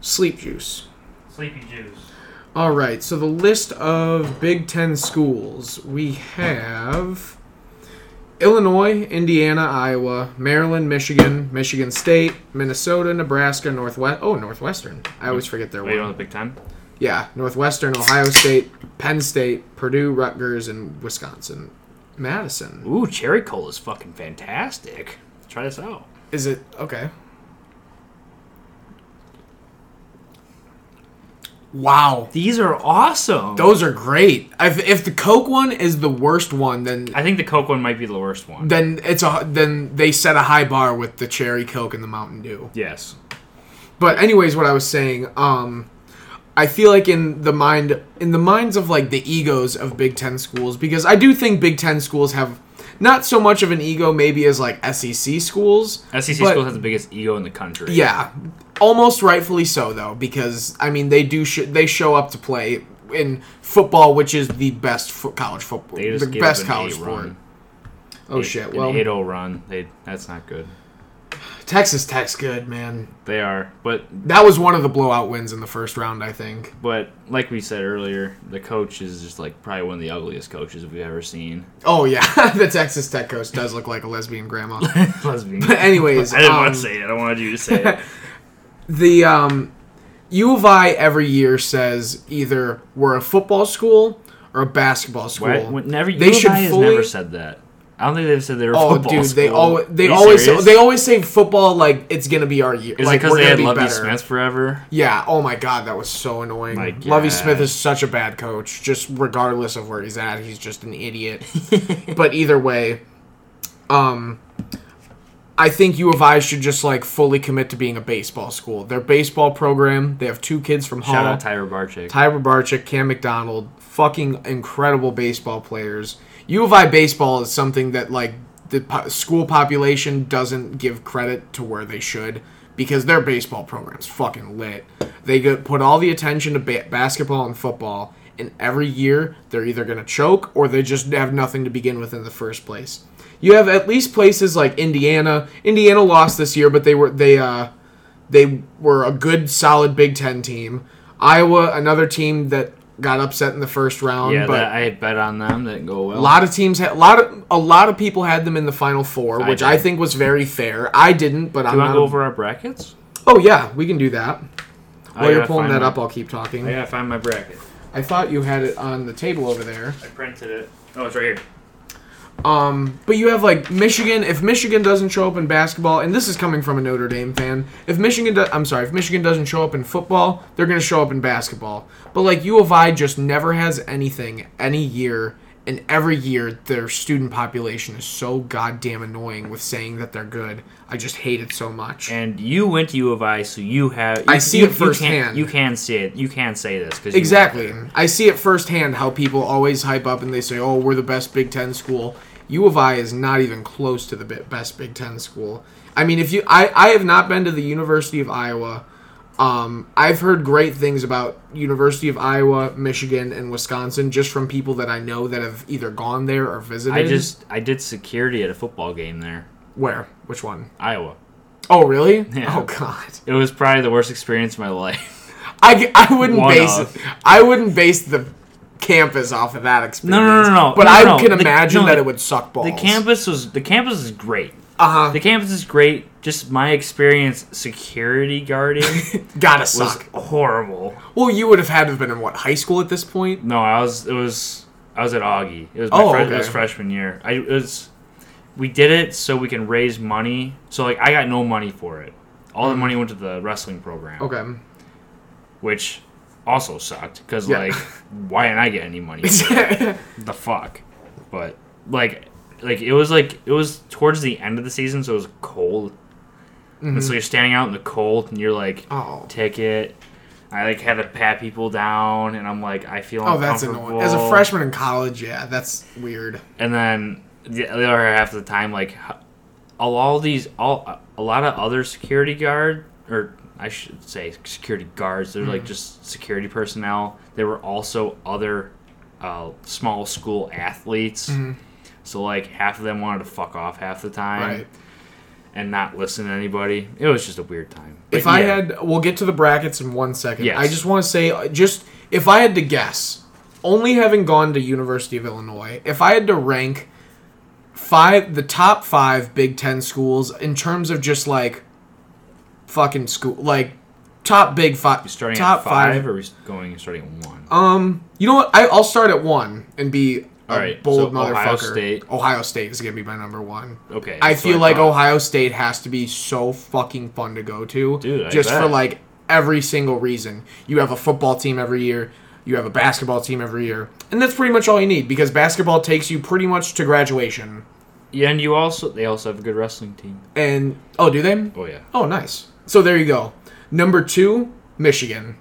Sleep juice. Sleepy juice. All right, so the list of Big Ten schools we have Illinois, Indiana, Iowa, Maryland, Michigan, Michigan State, Minnesota, Nebraska, Northwest. Oh, Northwestern. I always forget their Wait, you one. want the Big Ten? Yeah, Northwestern, Ohio State, Penn State, Purdue, Rutgers, and Wisconsin. Madison. Ooh, cherry cola is fucking fantastic. Try this out. Is it okay? Wow. These are awesome. Those are great. If, if the Coke one is the worst one, then I think the Coke one might be the worst one. then it's a then they set a high bar with the cherry Coke and the Mountain Dew. yes. But anyways, what I was saying, um, I feel like in the mind in the minds of like the egos of Big Ten schools, because I do think Big Ten schools have not so much of an ego maybe as like SEC schools. SEC schools has the biggest ego in the country. Yeah, almost rightfully so though, because I mean they do sh- they show up to play in football, which is the best fo- college football, the best an college sport. Oh Eight- shit! An Well, 8-0 run. They that's not good. Texas Tech's good, man. They are, but That was one of the blowout wins in the first round, I think. but like we said earlier, the coach is just like probably one of the ugliest coaches we've ever seen. Oh yeah, the Texas Tech coach does look like a lesbian grandma. Lesbian. But anyways, I didn't um, want to say it. I wanted you to say it. The um, U of I every year says either we're a football school or a basketball school. When- never, They U of should I has fully- never said that. I don't think they've said they're a Oh, football dude, school. they always they always serious? they always say football like it's gonna be our year. Is like it because we're they had be Lovie better. Smith forever? Yeah. Oh my god, that was so annoying. Lovie Smith is such a bad coach. Just regardless of where he's at, he's just an idiot. but either way, um, I think U of I should just like fully commit to being a baseball school. Their baseball program, they have two kids from Shout Hall. out Tyra Barchick. Tyler Barchik, Cam McDonald, fucking incredible baseball players. U of I baseball is something that like the po- school population doesn't give credit to where they should because their baseball program's fucking lit. They get, put all the attention to ba- basketball and football, and every year they're either gonna choke or they just have nothing to begin with in the first place. You have at least places like Indiana. Indiana lost this year, but they were they uh they were a good, solid Big Ten team. Iowa, another team that got upset in the first round, yeah, but I bet on them. That didn't go well. a lot of teams had a lot of a lot of people had them in the Final Four, I which did. I think was very fair. I didn't, but Do I'm you not. go over our brackets? oh yeah, we can do that. I While you're pulling that my- up, I'll keep talking. I gotta find my bracket. I thought you had it on the table over there. I printed it. Oh, it's right here. Um, but you have like Michigan. If Michigan doesn't show up in basketball, and this is coming from a Notre Dame fan, if Michigan, do, I'm sorry, if Michigan doesn't show up in football, they're gonna show up in basketball. But like U of I just never has anything any year and every year their student population is so goddamn annoying with saying that they're good. I just hate it so much. And you went to U of I, so you have. I you- see you- it you can- firsthand. You can see it. You can say this because Exactly. I see it firsthand how people always hype up and they say, "Oh, we're the best Big Ten school." U of I is not even close to the best Big Ten school. I mean, if you, I, I have not been to the University of Iowa. Um, I've heard great things about University of Iowa, Michigan, and Wisconsin just from people that I know that have either gone there or visited. I just I did security at a football game there, where? Which one? Iowa. Oh, really? Yeah. Oh God. It was probably the worst experience of my life. I, I wouldn't One base of. I wouldn't base the campus off of that experience. no, no, no. no. But No, I no, can the- imagine no, that it would suck balls. The campus was the campus is great. uh huh, The campus is great. Just my experience security guarding gotta was suck. horrible. Well, you would have had to have been in what high school at this point? No, I was it was I was at Augie. It was my Oh, fre- okay. it was freshman year. I it was we did it so we can raise money. So like I got no money for it. All the money went to the wrestling program, Okay. which also sucked because Yeah. like why didn't I get any money? the fuck? But like like it was like it was towards the end of the season, so it was cold. And so mm-hmm. you're standing out in the cold, and you're like, oh. ticket. I like had to pat people down, and I'm like, I feel Oh, that's annoying. As a freshman in college, yeah, that's weird. and then the the other half of the time, like all, all these, all a lot of other security guard, or I should say security guards. They're Mm-hmm. like just security personnel. There were also other uh, small school athletes. So like half of them wanted to fuck off half the time Mm-hmm. Right. and not listen to anybody. It was just a weird time. If But I had, we'll get to the brackets in one second. Yes. I just want to say, uh, just if I had to guess, only having gone to University of Illinois, if I had to rank five, the top five Big Ten schools in terms of just like fucking school, like top Big Five, starting top at five, or are we going starting at one? Um, you know what? I, I'll start at one and be a All right, bold so motherfucker. Ohio State. Ohio State is gonna be my number one. okay. I feel what like thought. Ohio State has to be so fucking fun to go to, Dude, I just for like every single reason. You have a football team every year. You have a basketball team every year, and that's pretty much all you need because basketball takes you pretty much to graduation. Yeah, and you also they also have a good wrestling team. And oh, do they? Oh yeah. Oh, nice. So there you go. Number two, Michigan.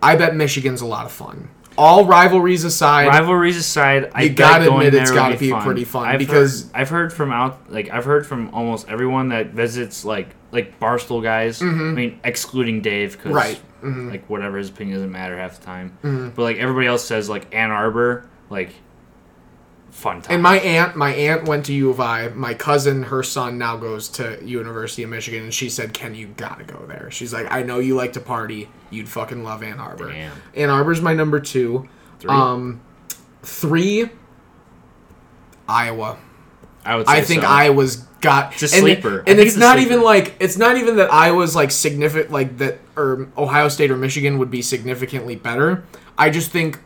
I bet Michigan's a lot of fun. All rivalries aside, Rivalries aside, I You gotta admit it's gotta be pretty fun I've because- heard, I've heard from out like I've heard from almost everyone that visits like like Barstool guys. I mean, excluding Dave because Mm-hmm. Right. Mm-hmm. like whatever his opinion doesn't matter half the time. But like everybody else says like Ann Arbor like fun time. And my aunt, my aunt went to U of I. My cousin, her son now goes to University of Michigan, and she said, "Ken, you gotta go there." She's like, "I know you like to party. You'd fucking love Ann Arbor." Damn. Ann Arbor's my number two. Three? Um, three. Iowa. I would. Say I think so. Iowa's got just and- sleeper. And it's it's not sleeper. even like it's not even that Iowa's like significant, like that or Ohio State or Michigan would be significantly better. I just think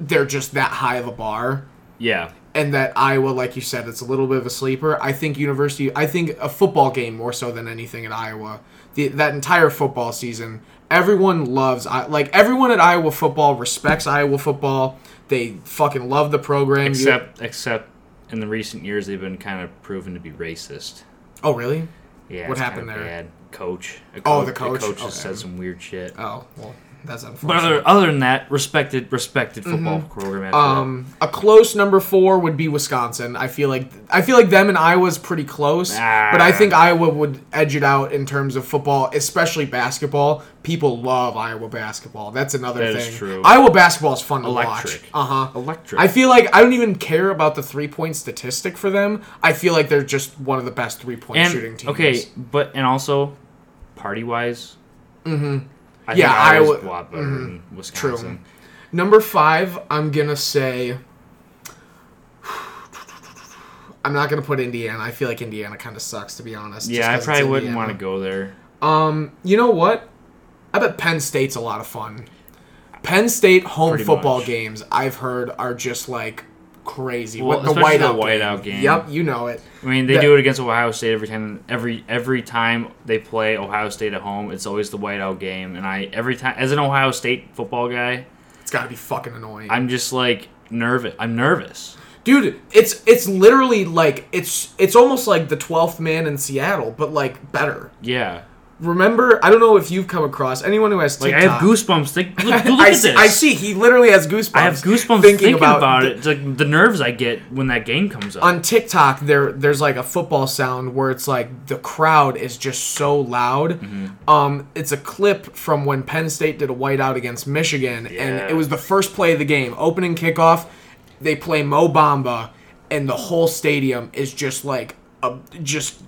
they're just that high of a bar Yeah. and that Iowa, like you said, it's a little bit of a sleeper. I think University, I think a football game more so than anything at Iowa. The, that entire football season, everyone loves, like everyone at Iowa football respects Iowa football. They fucking love the program. You- Except except in the recent years they've been kind of proven to be racist. oh really? Yeah, What happened kinda there? Bad. Coach. A Oh, the coach? The coach has Okay. said some weird shit. Oh well, that's But other other than that, respected respected football program. After Um, a close number four would be Wisconsin. I feel like I feel like them and Iowa's pretty close, Ah. but I think Iowa would edge it out in terms of football, especially basketball. People love Iowa basketball. That's another That thing. true. Iowa basketball is fun to Electric. watch. Uh huh. electric. I feel like I don't even care about the three point statistic for them. I feel like they're just one of the best three point shooting teams. okay, but and also party wise. Mm-hmm. I Yeah, think Iowa's Iowa- a lot better than Wisconsin. Number five, I'm gonna say. I'm not gonna put Indiana. I feel like Indiana kind of sucks, to be honest. Yeah, I probably wouldn't want to go there. Um, you know what? I bet Penn State's a lot of fun. Penn State home Pretty football much. games I've heard are just like crazy. Well, What the especially the whiteout whiteout game. Yep, you know it. I mean, they That- do it against Ohio State every time. Every every time they play Ohio State at home, it's always the whiteout game. And I every time, as an Ohio State football guy, It's got to be fucking annoying. I'm just like, nervous. I'm nervous. Dude, it's it's literally like it's it's almost like the twelfth man in Seattle, but like better. Yeah. Remember, I don't know if you've come across anyone who has Like I have goosebumps. Think, look, look I, at see, this. I see. He literally has goosebumps. I have goosebumps thinking, about, the- it. Like the nerves I get when that game comes up. on TikTok, there there's like a football sound where it's like the crowd is just so loud. Mm-hmm. Um, it's a clip from when Penn State did a whiteout against Michigan, Yeah. and it was the first play of the game, opening kickoff. They play Mo Bamba, and the whole stadium is just like a, just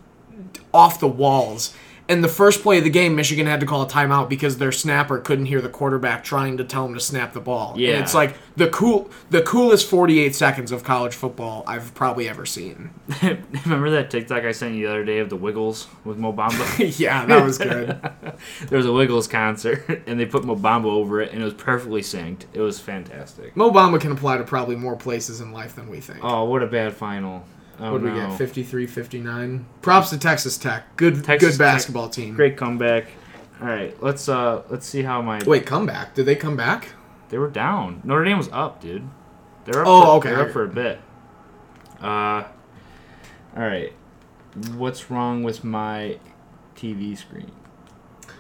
off the walls. And the first play of the game, Michigan had to call a timeout because their snapper couldn't hear the quarterback trying to tell him to snap the ball. Yeah. And it's like the cool, the coolest 48 seconds of college football I've probably ever seen. Remember that TikTok I sent you the other day of the Wiggles with Mo Bamba? yeah, that was good. there was a Wiggles concert, and they put Mo Bamba over it, and it was perfectly synced. It was fantastic. Mo Bamba can apply to probably more places in life than we think. Oh, what a bad final. Oh, what do we get? 53, 59. Props to Texas Tech. Good, Texas good basketball team. Great comeback. All right, let's uh let's see how my Wait, comeback? Did they come back? they were down. Notre Dame was up, dude. They're up. Oh, for, okay. They're up for a bit. Uh, all right. What's wrong with my TV screen?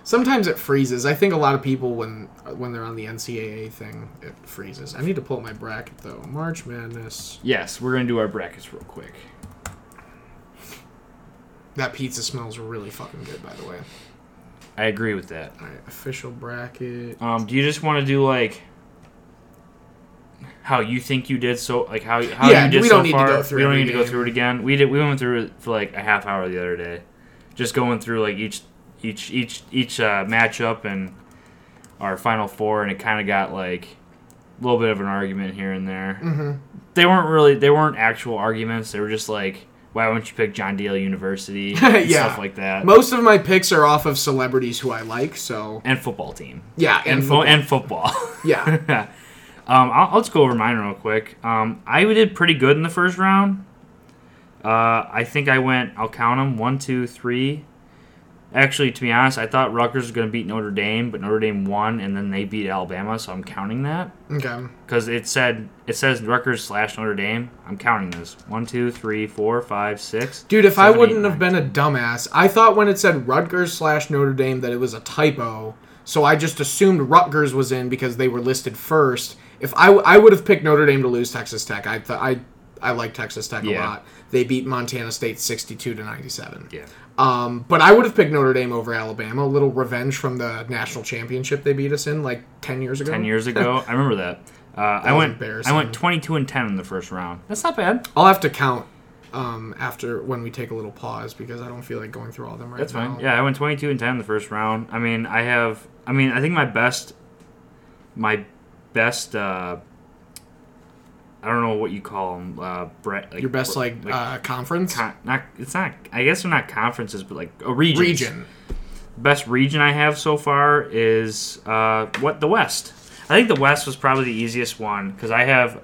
Sometimes it freezes. I think a lot of people when when they're on the NCAA thing, it freezes. I need to pull up my bracket though. March Madness. Yes, we're gonna do our brackets real quick. That pizza smells really fucking good, by the way. I agree with that. All right, official bracket. Um, do you just want to do like how you think you did so like how how Yeah, you did we so don't need to far? go through we don't need to go through it again. We did. We went through it for like a half hour the other day, just going through like each each each each uh, matchup and our final four, and it kind of got like a little bit of an argument here and there. Mm-hmm. They weren't really they weren't actual arguments. They were just like, why wouldn't you pick John Daly University? and Yeah. stuff like that. Most of my picks are off of celebrities who I like, so and football team. yeah, And, and fo- football. and football. yeah. um, I'll, I'll just go over mine real quick. Um, I did pretty good in the first round. Uh, I think I went. I'll count them. One, two, three. Actually, to be honest, I thought Rutgers was going to beat Notre Dame, but Notre Dame won, and then they beat Alabama, so I'm counting that Okay. because it said it says Rutgers slash Notre Dame. I'm counting this. One, two, three, four, five, six. Dude, if I wouldn't eight, have nine. been a dumbass, I thought when it said Rutgers slash Notre Dame that it was a typo. So I just assumed Rutgers was in because they were listed first. If I, I would have picked Notre Dame to lose Texas Tech. I th- I I like Texas Tech a Yeah. lot. They beat Montana State sixty-two to ninety-seven. Yeah. Um, but I would have picked Notre Dame over Alabama. A little revenge from the national championship they beat us in like ten years ago. Ten years ago, I remember that. Uh, I was went. embarrassing. I went 22 and 10 in the first round. That's not bad. I'll have to count um, after when we take a little pause because I don't feel like going through all of them right That's now. fine. Yeah, I went 22 and 10 in the first round. I mean, I have. I mean, I think my best. My best. uh I don't know what you call them. Uh, like, Your best like, uh, conference con- not. It's not. I guess they're not conferences, but like a region. region. Best region I have so far is uh what the West. I think the West was probably the easiest one because I have.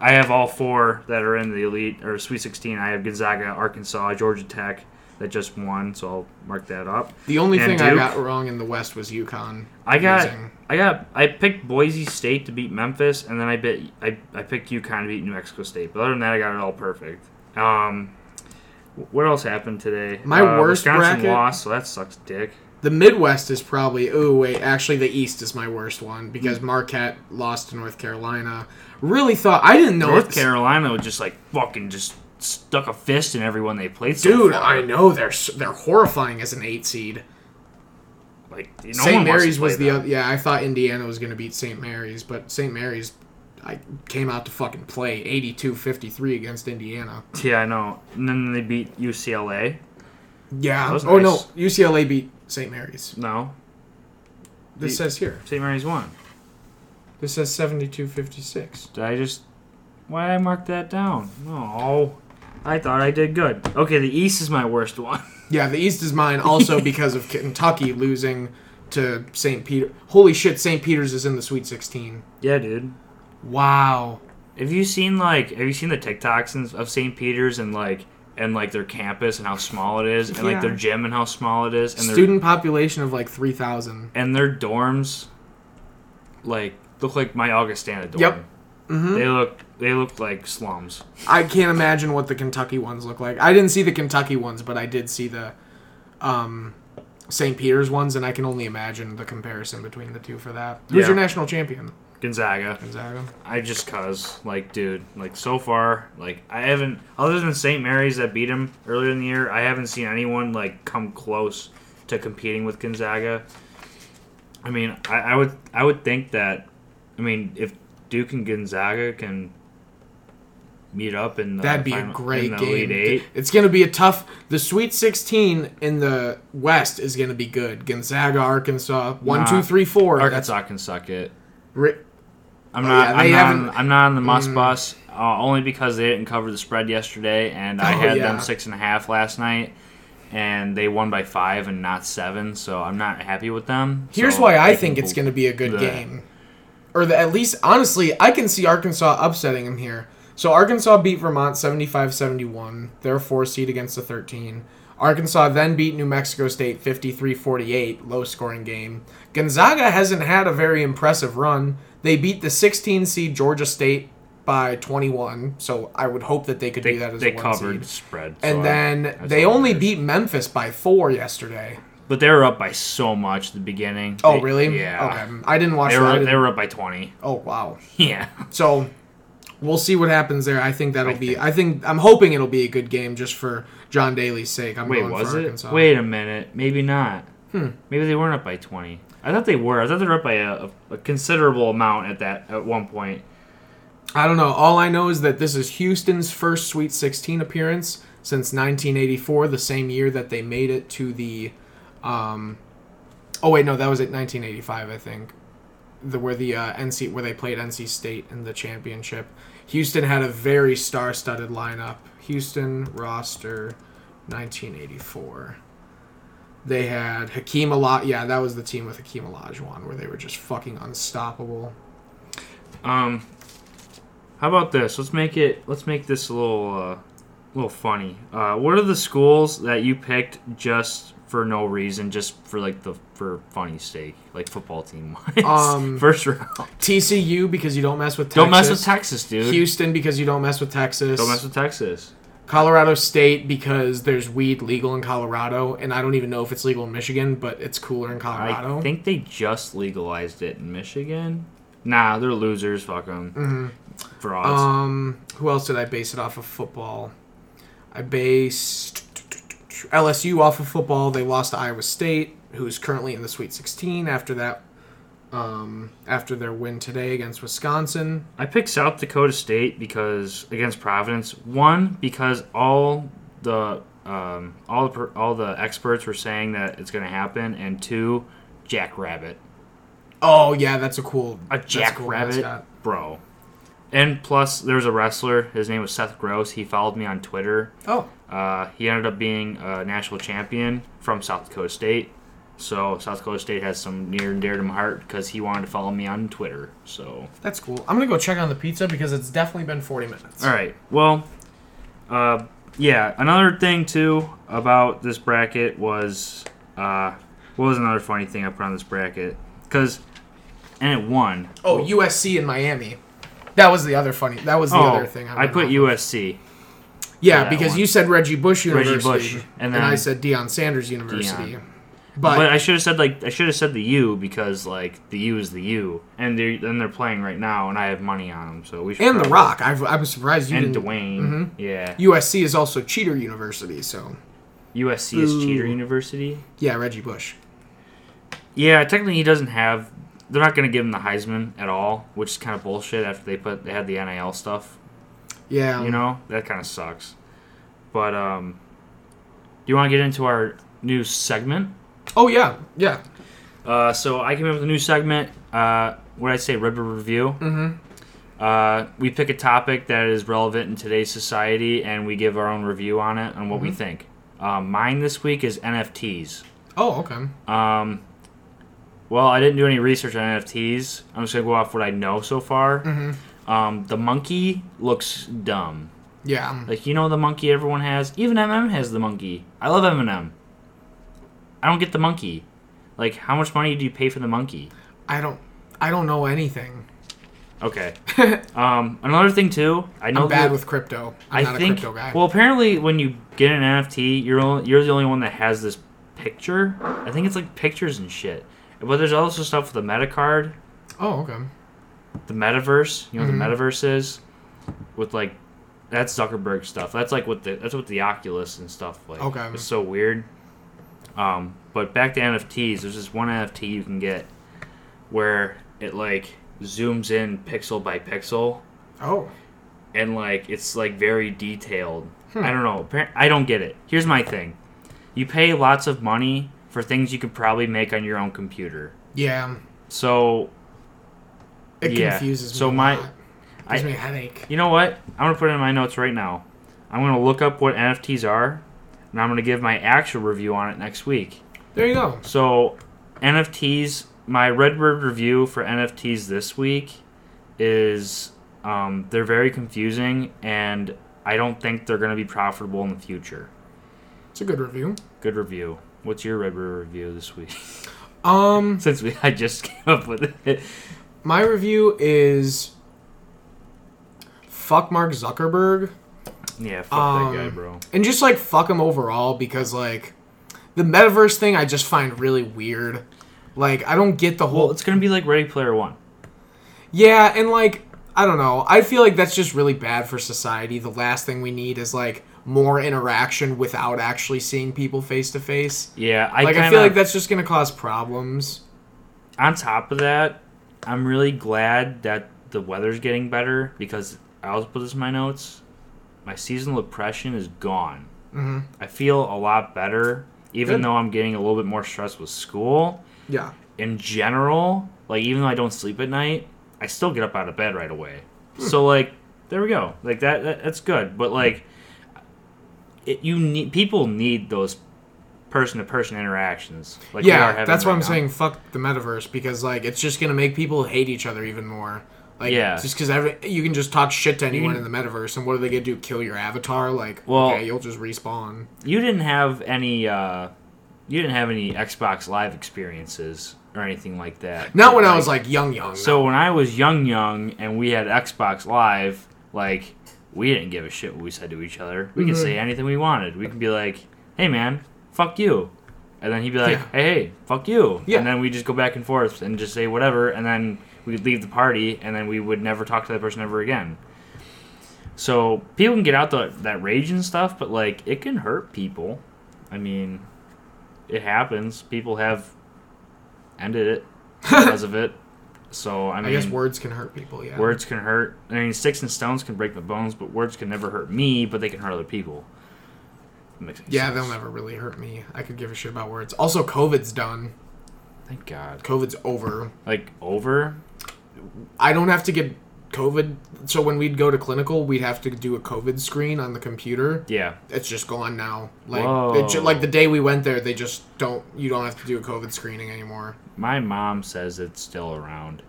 I have all four that are in the elite or Sweet 16. I have Gonzaga, Arkansas, Georgia Tech that just won, so I'll mark that up. The only And thing I got wrong in the West was UConn. I got losing. I got I picked Boise State to beat Memphis, and then I bit I, I picked UConn to beat New Mexico State. But other than that, I got it all perfect. Um, what else happened today? My Uh, worst Wisconsin bracket- lost, so that sucks, dick. The Midwest is probably. Oh wait, actually the East is my worst one because Marquette lost to North Carolina. Really thought I didn't know North Carolina was just like fucking just stuck a fist in everyone they played. So Dude, far. I know they're they're horrifying as an eight seed. like no St. one wants to Mary's was the other. Yeah, I thought Indiana was going to beat St. Mary's, but St. Mary's, I came out to fucking play 82-53 against Indiana. Yeah, I know. And then they beat UCLA. Yeah. Oh nice. no, UCLA beat St. Mary's. No, This Beat- says here. St. Mary's won. This says 72-56. Did I just? Why did I mark that down? No, I thought I did good. Okay, the East is my worst one. Yeah, the East is mine also because of Kentucky losing to St. Peter. Holy shit, St. Peter's is in the Sweet 16. yeah, dude. Wow. Have you seen like Have you seen the TikToks of St. Peter's and like and like their campus and how small it is and like their gym and how small it is and their Student population of like 3,000. and their dorms like look like my Augustana dorm. Yep. Mm-hmm. They look they look like slums. I can't imagine what the Kentucky ones look like. I didn't see the Kentucky ones, but I did see the um, St. Peter's ones, and I can only imagine the comparison between the two for that. Who's Yeah. your national champion? Gonzaga. Gonzaga. I just cause like dude, like so far, like I haven't other than St. Mary's that beat him earlier in the year, I haven't seen anyone like come close to competing with Gonzaga. I mean, I, I would I would think that I mean if Duke and Gonzaga can meet up in the That'd be a great game. It's going to be a tough. The Sweet 16 in the West is going to be good. Gonzaga, Arkansas, one, Nah, two, three, four. Arkansas can suck it. Ri- I'm Oh, not. yeah, I'm, not haven't- on, I'm not on the Muss Mm. bus uh, only because they didn't cover the spread yesterday, and I Oh, had yeah. them six and a half last night, and they won by five and not seven. So I'm not happy with them. Here's So why I they think it's going to be a good the- game. Or the, at least, honestly, I can see Arkansas upsetting them here. So Arkansas beat Vermont 75-71. They're a four seed against the 13. Arkansas then beat New Mexico State 53-48, low scoring game. Gonzaga hasn't had a very impressive run. They beat the 16 seed Georgia State by 21, so I would hope that they could They, do that as they a one covered seed. spread, so And I- then they only beat Memphis by 4 yesterday. But they were up by so much at the beginning. Oh, They- really? Yeah. Okay. I didn't watch They that. Were they were up by twenty. Oh, wow. Yeah. So we'll see what happens there. I think that'll I be. think- I think I'm hoping it'll be a good game just for John Daly's sake. I'm Wait, going was for it? Arkansas. Wait a minute. Maybe not. Hmm. Maybe they weren't up by twenty. I thought they were. I thought they were up by a, a considerable amount at that at one point. I don't know. All I know is that this is Houston's first Sweet 16 appearance since 1984, the same year that they made it to the. Um, oh wait, no, that was at 1985, I think. The where the uh, NC where they played NC State in the championship. Houston had a very star-studded lineup. Houston roster, 1984. They had Hakeem Olaj. Yeah, that was the team with Hakeem Olajuwon, where they were just fucking unstoppable. Um, how about this? Let's make it. Let's make this a little, uh, little funny. Uh, what are the schools that you picked just for no reason, just for like the for funny sake, like football team wise? Um, First round. TCU because you don't mess with Texas. Don't mess with Texas, dude. Houston because you don't mess with Texas. Don't mess with Texas. Colorado State because there's weed legal in Colorado, and I don't even know if it's legal in Michigan, but it's cooler in Colorado. I think they just legalized it in Michigan. Nah, they're losers. Fuck them. Mhm. Frauds. Um, who else did I base it off of football? I based LSU off of football. They lost to Iowa State, who's currently in the Sweet 16 after that. Um, after their win today against Wisconsin. I picked South Dakota State because against Providence. One because all the um, all the all the experts were saying that it's going to happen, and two, Jackrabbit, Oh yeah, that's a cool. a cool Jackrabbit, mascot. bro. And plus, there was a wrestler. His name was Seth Gross. He followed me on Twitter. Oh, Uh, he ended up being a national champion from South Dakota State. So South Dakota State has some near and dear to my heart because he wanted to follow me on Twitter. So that's cool. I'm gonna go check on the pizza because it's definitely been 40 minutes. All right. Well, uh, yeah. Another thing too about this bracket was uh, what was another funny thing I put on this bracket? Because and it won. Oh, USC in Miami. That was the other funny. That was the Oh, other thing. I went put. USC. Yeah, because one. you said Reggie Bush Reggie University, Bush, and, and I said Deion Sanders University. Deion. But, But I should have said like I should have said the U because like the U is the U, and they and they're playing right now, and I have money on them, so we should. and The Rock, I've, I'm surprised you and didn't. Dwayne. Mhm. Yeah, USC is also Cheater University, so USC is Cheater University. yeah, Reggie Bush. Yeah, technically he doesn't have. They're not going to give him the Heisman at all, which is kind of bullshit. After they put they had the NIL stuff, Yeah, you know that kind of sucks. But um, do you want to get into our new segment? Oh yeah, yeah. Uh, so I came up with a new segment. Uh, what did I say? River review. Mm-hmm. Uh, we pick a topic that is relevant in today's society, and we give our own review on it and what we Mhm. think. Um, mine this week is NFTs. Oh, okay. Um, well, I didn't do any research on NFTs. I'm just gonna go off what I know so far. Mm-hmm. Um, the monkey looks dumb. Yeah. Like you know the monkey everyone has. Even MM has the monkey. I love Eminem. I don't get the monkey. Like how much money do you pay for the monkey? I don't. I don't know anything. Okay. um, another thing too, I know I'm bad that- with crypto. I'm I not think. a crypto guy. Well, apparently, when you get an NFT, you're only, you're the only one that has this picture. I think it's like pictures and shit. But there's also stuff with the meta card, oh, okay. the metaverse. You know Mhm. what the metaverse is, with like that's Zuckerberg stuff. That's like what the that's what the Oculus and stuff like. Okay. It's so weird. Um, but back to NFTs. There's this one NFT you can get where it like zooms in pixel by pixel Oh, and like it's like very detailed. Hmm. I don't know. I don't get it. Here's my thing: you pay lots of money for things you could probably make on your own computer. yeah. So It Yeah. confuses me. So a my- lot. gives I- me a headache. you know what? I'm gonna put it in my notes right now. I'm gonna look up what NFTs are, and I'm gonna give my actual review on it next week. There you go. So NFTs, my Redbird review for NFTs this week is um, they're very confusing, and I don't think they're gonna be profitable in the future. It's a good review. Good review. What's your Redbird review this week? Um, Since we I just came up with it. my review is fuck Mark Zuckerberg Yeah, fuck that guy, Um, bro. and just like fuck him overall because like the metaverse thing I just find really weird. Like I don't get the whole Well, it's gonna be like Ready Player One. Yeah, and like I don't know. I feel like that's just really bad for society. The last thing we need is like more interaction without actually seeing people face to face. Yeah, I Like kinda, I feel like that's just gonna cause problems. on top of that, I'm really glad that the weather's getting better because I also put this in my notes. My seasonal depression is gone. hmm I feel a lot better, even Good. though I'm getting a little bit more stressed with school. Yeah. In general, like even though I don't sleep at night, I still get up out of bed right away. Hmm. So like, there we go. Like that, that that's good. But like, it, you need people need those person to person interactions. Like yeah, that's right I'm now. saying. Fuck the metaverse because like it's just gonna make people hate each other even more. Like, Yeah. just because every you can just talk shit to anyone in the metaverse, and what are they gonna do? Kill your avatar? Like, Well- okay, you'll just respawn. You didn't have any. uh You didn't have any Xbox Live experiences or anything like that. Not when I was like young, young. So no. when I was young, young, and we had Xbox Live, like we didn't give a shit what we said to each other. We could Mhm. say anything we wanted. We could be like, "Hey, man, fuck you," and then he'd be like, Yeah. "Hey, hey, fuck you," Yeah. and then we just go back and forth and just say whatever, and then we'd leave the party, and then we would never talk to that person ever again. So people can get out the, that rage and stuff, but like it can hurt people. I mean, it happens. People have ended it because of it. So I I, guess words can hurt people. Yeah. Words can hurt. I mean, sticks and stones can break my bones, but words can never hurt me, but they can hurt other people. Yeah, sense. they'll never really hurt me. I could give a shit about words. Also, COVID's done. Thank God. COVID's over. Like, over? I don't have to get COVID. So when we'd go to clinical, we'd have to do a COVID screen on the computer. Yeah. It's just gone now. Like it ju- like the day we went there, they just don't. You don't have to do a COVID screening anymore. My mom says it's still around.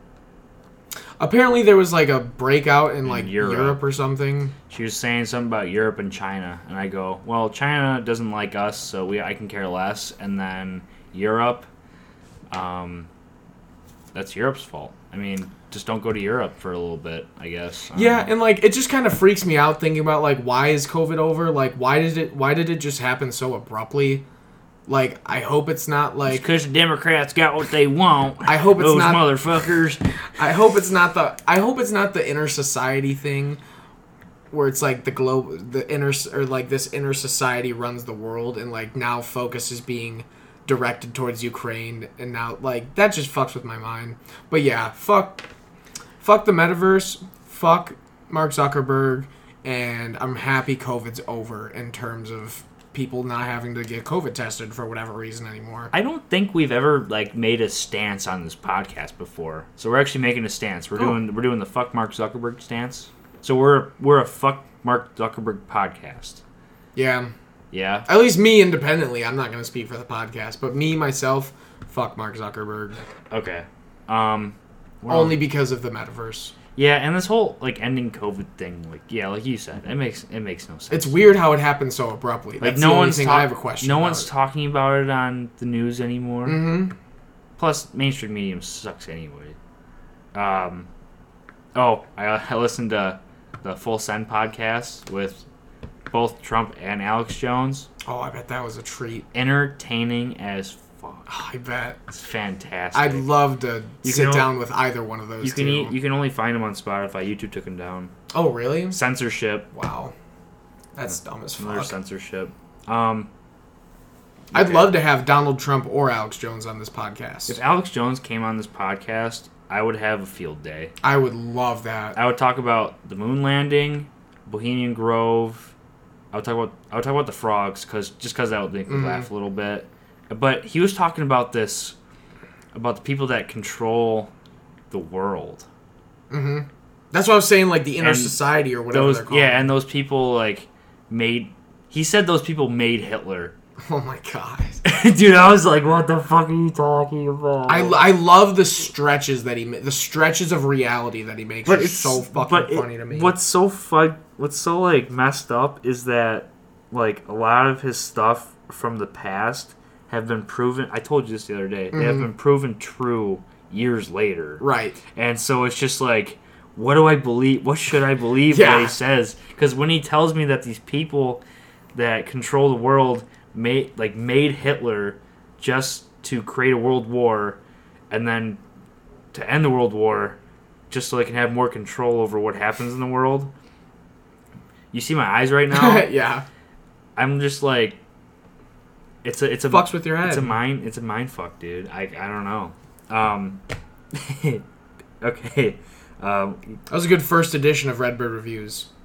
Apparently, there was like a breakout in In like Europe. Europe. or something. She was saying something about Europe and China, and I go, well, China doesn't like us, so we I can care less. And then Europe, um, that's Europe's fault. I mean, just don't go to Europe for a little bit, I guess. I Yeah, know. and like it just kind of freaks me out thinking about like why is COVID over? Like why did it? Why did it just happen so abruptly? Like I hope it's not like because the Democrats got what they want. I hope it's Those not- motherfuckers. I hope it's not the I hope it's not the inner society thing where it's like the globe the inner or like this inner society runs the world and like now focus is being directed towards Ukraine and now like that just fucks with my mind. But yeah, fuck fuck the metaverse, fuck Mark Zuckerberg and I'm happy COVID's over in terms of people not having to get COVID tested for whatever reason anymore. I don't think we've ever like made a stance on this podcast before. So we're actually making a stance. We're Oh. doing we're doing the fuck Mark Zuckerberg stance. So we're we're a fuck Mark Zuckerberg podcast. Yeah. Yeah. At least me independently. I'm not going to speak for the podcast, but me myself, fuck Mark Zuckerberg. Okay. Um. What Only because of the metaverse. yeah, and this whole like ending COVID thing, like yeah, like you said, it makes it makes no sense. It's weird how it happened so abruptly. like That's no the only one's thing talk- I have a question. No about one's talking about it on the news anymore. Mm-hmm. Plus, mainstream medium sucks anyway. Um, Oh, I, I listened to the Full Send podcast with both Trump and Alex Jones. Oh, I bet that was a treat. Entertaining as fuck. Oh, I bet. It's fantastic. I'd love to You sit al- down with either one of those you can eat, you can only find them on Spotify. YouTube took them down. oh, really? Censorship. Wow. That's dumb as Another fuck. censorship. Um, I'd love to have Donald Trump or Alex Jones on this podcast. if Alex Jones came on this podcast, I would have a field day. I would love that. I would talk about the moon landing, Bohemian Grove. I would talk about I would talk about the frogs because just because that would make me Mhm. laugh a little bit. But he was talking about this about the people that control the world. hmm That's what I was saying, like the inner And society or whatever Those they're called. yeah, and those people like made. He said those people made Hitler. oh my god. Dude, I was like, what the fuck are you talking about? I, I love the stretches that he the stretches of reality that he makes. but are it's so fucking but it- funny to me. What's so fun? What's so like messed up is that like a lot of his stuff from the past have been proven. I told you this the other day. They have Mhm. been proven true years later, right? and so it's just like, what do I believe? What should I believe? Yeah. What he says? Because when he tells me that these people that control the world made like made Hitler just to create a world war, and then to end the world war, just so they can have more control over what happens in the world. You see my eyes right now. yeah, I'm just like, it's a it's a fucks with your head. it's a mind it's a mind fuck, dude. I I don't know. Um, okay. Um, that was a good first edition of Redbird reviews.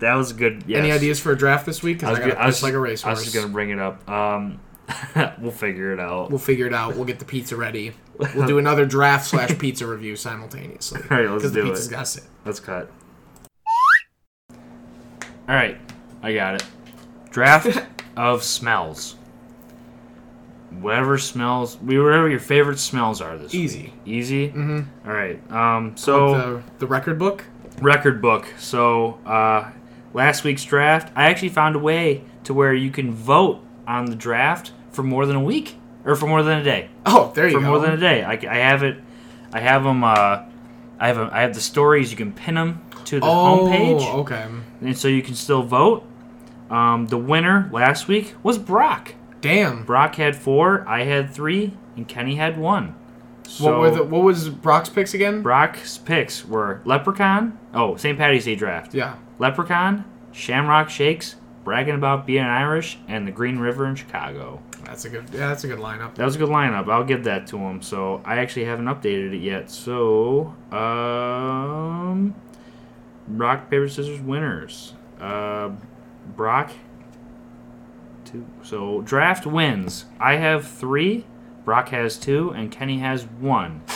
that was good. Yes. Any ideas for a draft this week? I was, I, got I, was just like a I racehorse. was just gonna bring it up. Um, we'll figure it out. We'll figure it out. We'll get the pizza ready. We'll do another draft slash pizza review simultaneously. All right, let's Because the do pizza's it. got sit. Let's cut. All right, I got it. Draft of smells. Whatever smells, whatever your favorite smells are this Easy. week. Easy. Mm-hmm. All right. Um. So the, the record book. record book. So uh, last week's draft, I actually found a way to where you can vote on the draft for more than a week or for more than a day. Oh, there you for go. For more than a day. I, I have it. I have them. Uh, I have a, I have the stories. You can pin them to the oh, homepage, okay. and so you can still vote. Um, the winner last week was Brock. Damn. Brock had four. I had three, and Kenny had one. So what were the what was Brock's picks again? Brock's picks were Leprechaun. Oh, St. Patty's Day draft. yeah. Leprechaun, Shamrock Shakes, bragging about being Irish, and the Green River in Chicago. That's a good. Yeah, that's a good lineup. That was a good lineup. I'll give that to him. So I actually haven't updated it yet. So um, rock paper scissors winners. Uh, Brock. Two. So draft wins. I have three. Brock has two, and Kenny has one.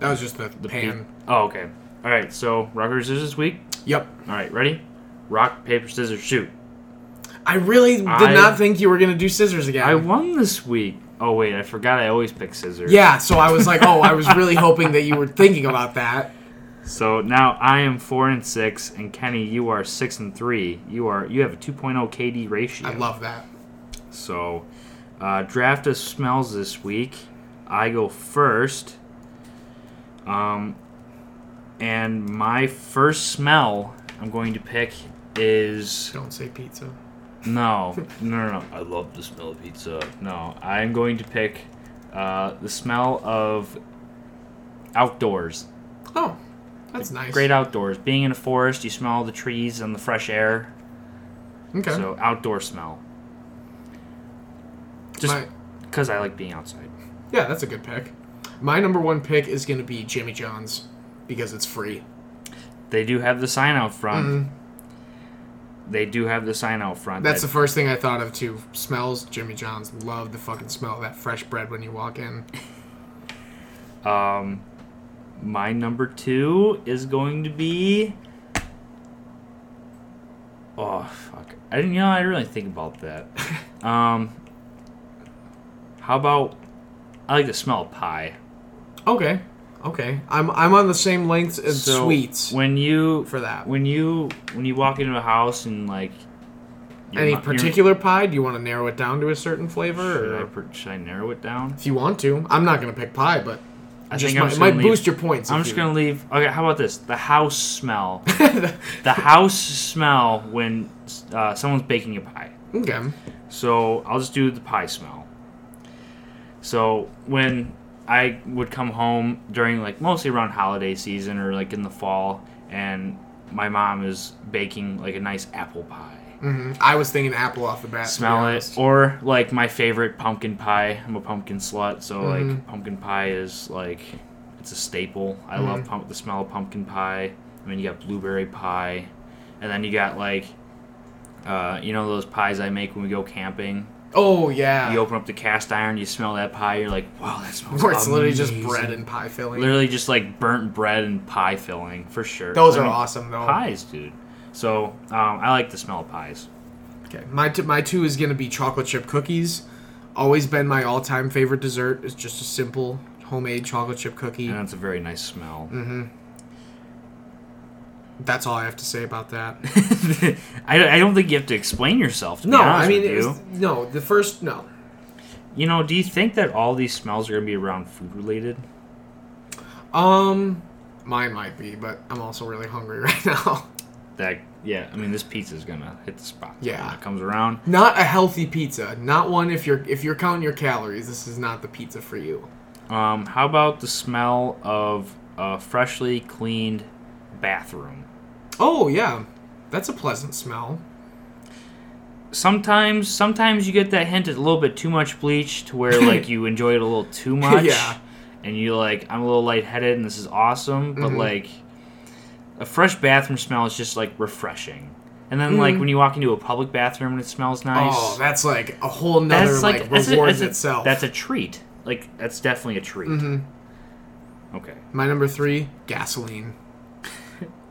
That was just the, The pan. pe- Oh, okay. All right. So rock paper scissors this week. Yep. All right. Ready? Rock paper scissors shoot. I really did I- not think you were gonna do scissors again. I won this week. Oh wait, I forgot. I always pick scissors. yeah, so I was like, oh, I was really hoping that you were thinking about that. So now I am four and six, and Kenny, you are six and three. You are you have a 2.0 KD ratio. I love that. So, uh, draft of smells this week. I go first. Um, and my first smell I'm going to pick is Don't say pizza. no, no, no, no. I love the smell of pizza. No, I'm going to pick uh, the smell of outdoors. Oh, that's nice. Great outdoors. Being in a forest, you smell the trees and the fresh air. Okay. So outdoor smell. Just My- because I like being outside. yeah, that's a good pick. My number one pick is gonna be Jimmy John's because it's free. They do have the sign out front. Mhm. They do have the sign out front. That's the first thing I thought of too. Smells. Jimmy John's. Love the fucking smell of that fresh bread when you walk in. um, my number two is going to be. Oh fuck! I didn't. You know, I didn't really think about that. um, how about? I like the smell of pie. Okay. Okay. I'm I'm on the same length as So, sweets When you for that. when you when you walk into a house and like your Any mo- your- particular pie? Do you want to narrow it down to a certain should flavor? I, Or? per- should I narrow it down? If you want to, I'm not gonna pick pie, but I just think might, just might leave- boost your points. I'm just you- gonna leave. Okay, how about this? The house smell. the house smell when uh, someone's baking a pie. Okay. So I'll just do the pie smell. So when I would come home during like mostly around holiday season or like in the fall, and my mom is baking like a nice apple pie. Hmm I was thinking apple off the bat. Smell it, or like my favorite pumpkin pie. I'm a pumpkin slut, so Mhm. like pumpkin pie is like it's a staple. I love Mm-hmm. pump- the smell of pumpkin pie. I mean, you got blueberry pie, and then you got like, uh, you know those pies I make when we go camping. Oh yeah. You open up the cast iron, you smell that pie, you're like, wow, that smells Where it's literally just bread and pie filling. literally just like burnt bread and pie filling for sure. Those I are mean, awesome though. Pies, dude. So um, I like the smell of pies. Okay, my t- my two is gonna be chocolate chip cookies. Always been my all time favorite dessert. It's just a simple homemade chocolate chip cookie. And that's a very nice smell. Mm. That's all I have to say about that. I, I don't think you have to explain yourself. To no, I mean, it's- no. The first, no. you know, do you think that all these smells are gonna be around food related? Um, mine might be, but I'm also really hungry right now. That yeah, I mean, this pizza's gonna hit the spot. Yeah. when it comes around. Not a healthy pizza. Not one if you're if you're counting your calories. This is not the pizza for you. Um, how about the smell of a freshly cleaned bathroom? Oh yeah, that's a pleasant smell. sometimes sometimes you get that hint of a little bit too much bleach to where like you enjoy it a little too much Yeah. and you're like i'm a little lightheaded and this is awesome but Mhm. like a fresh bathroom smell is just like refreshing and then like Mhm. when you walk into a public bathroom and it smells nice Oh, that's like a whole nother like, that's a- rewards that's a- itself. that's a treat like that's definitely a treat hmm okay My number three, gasoline.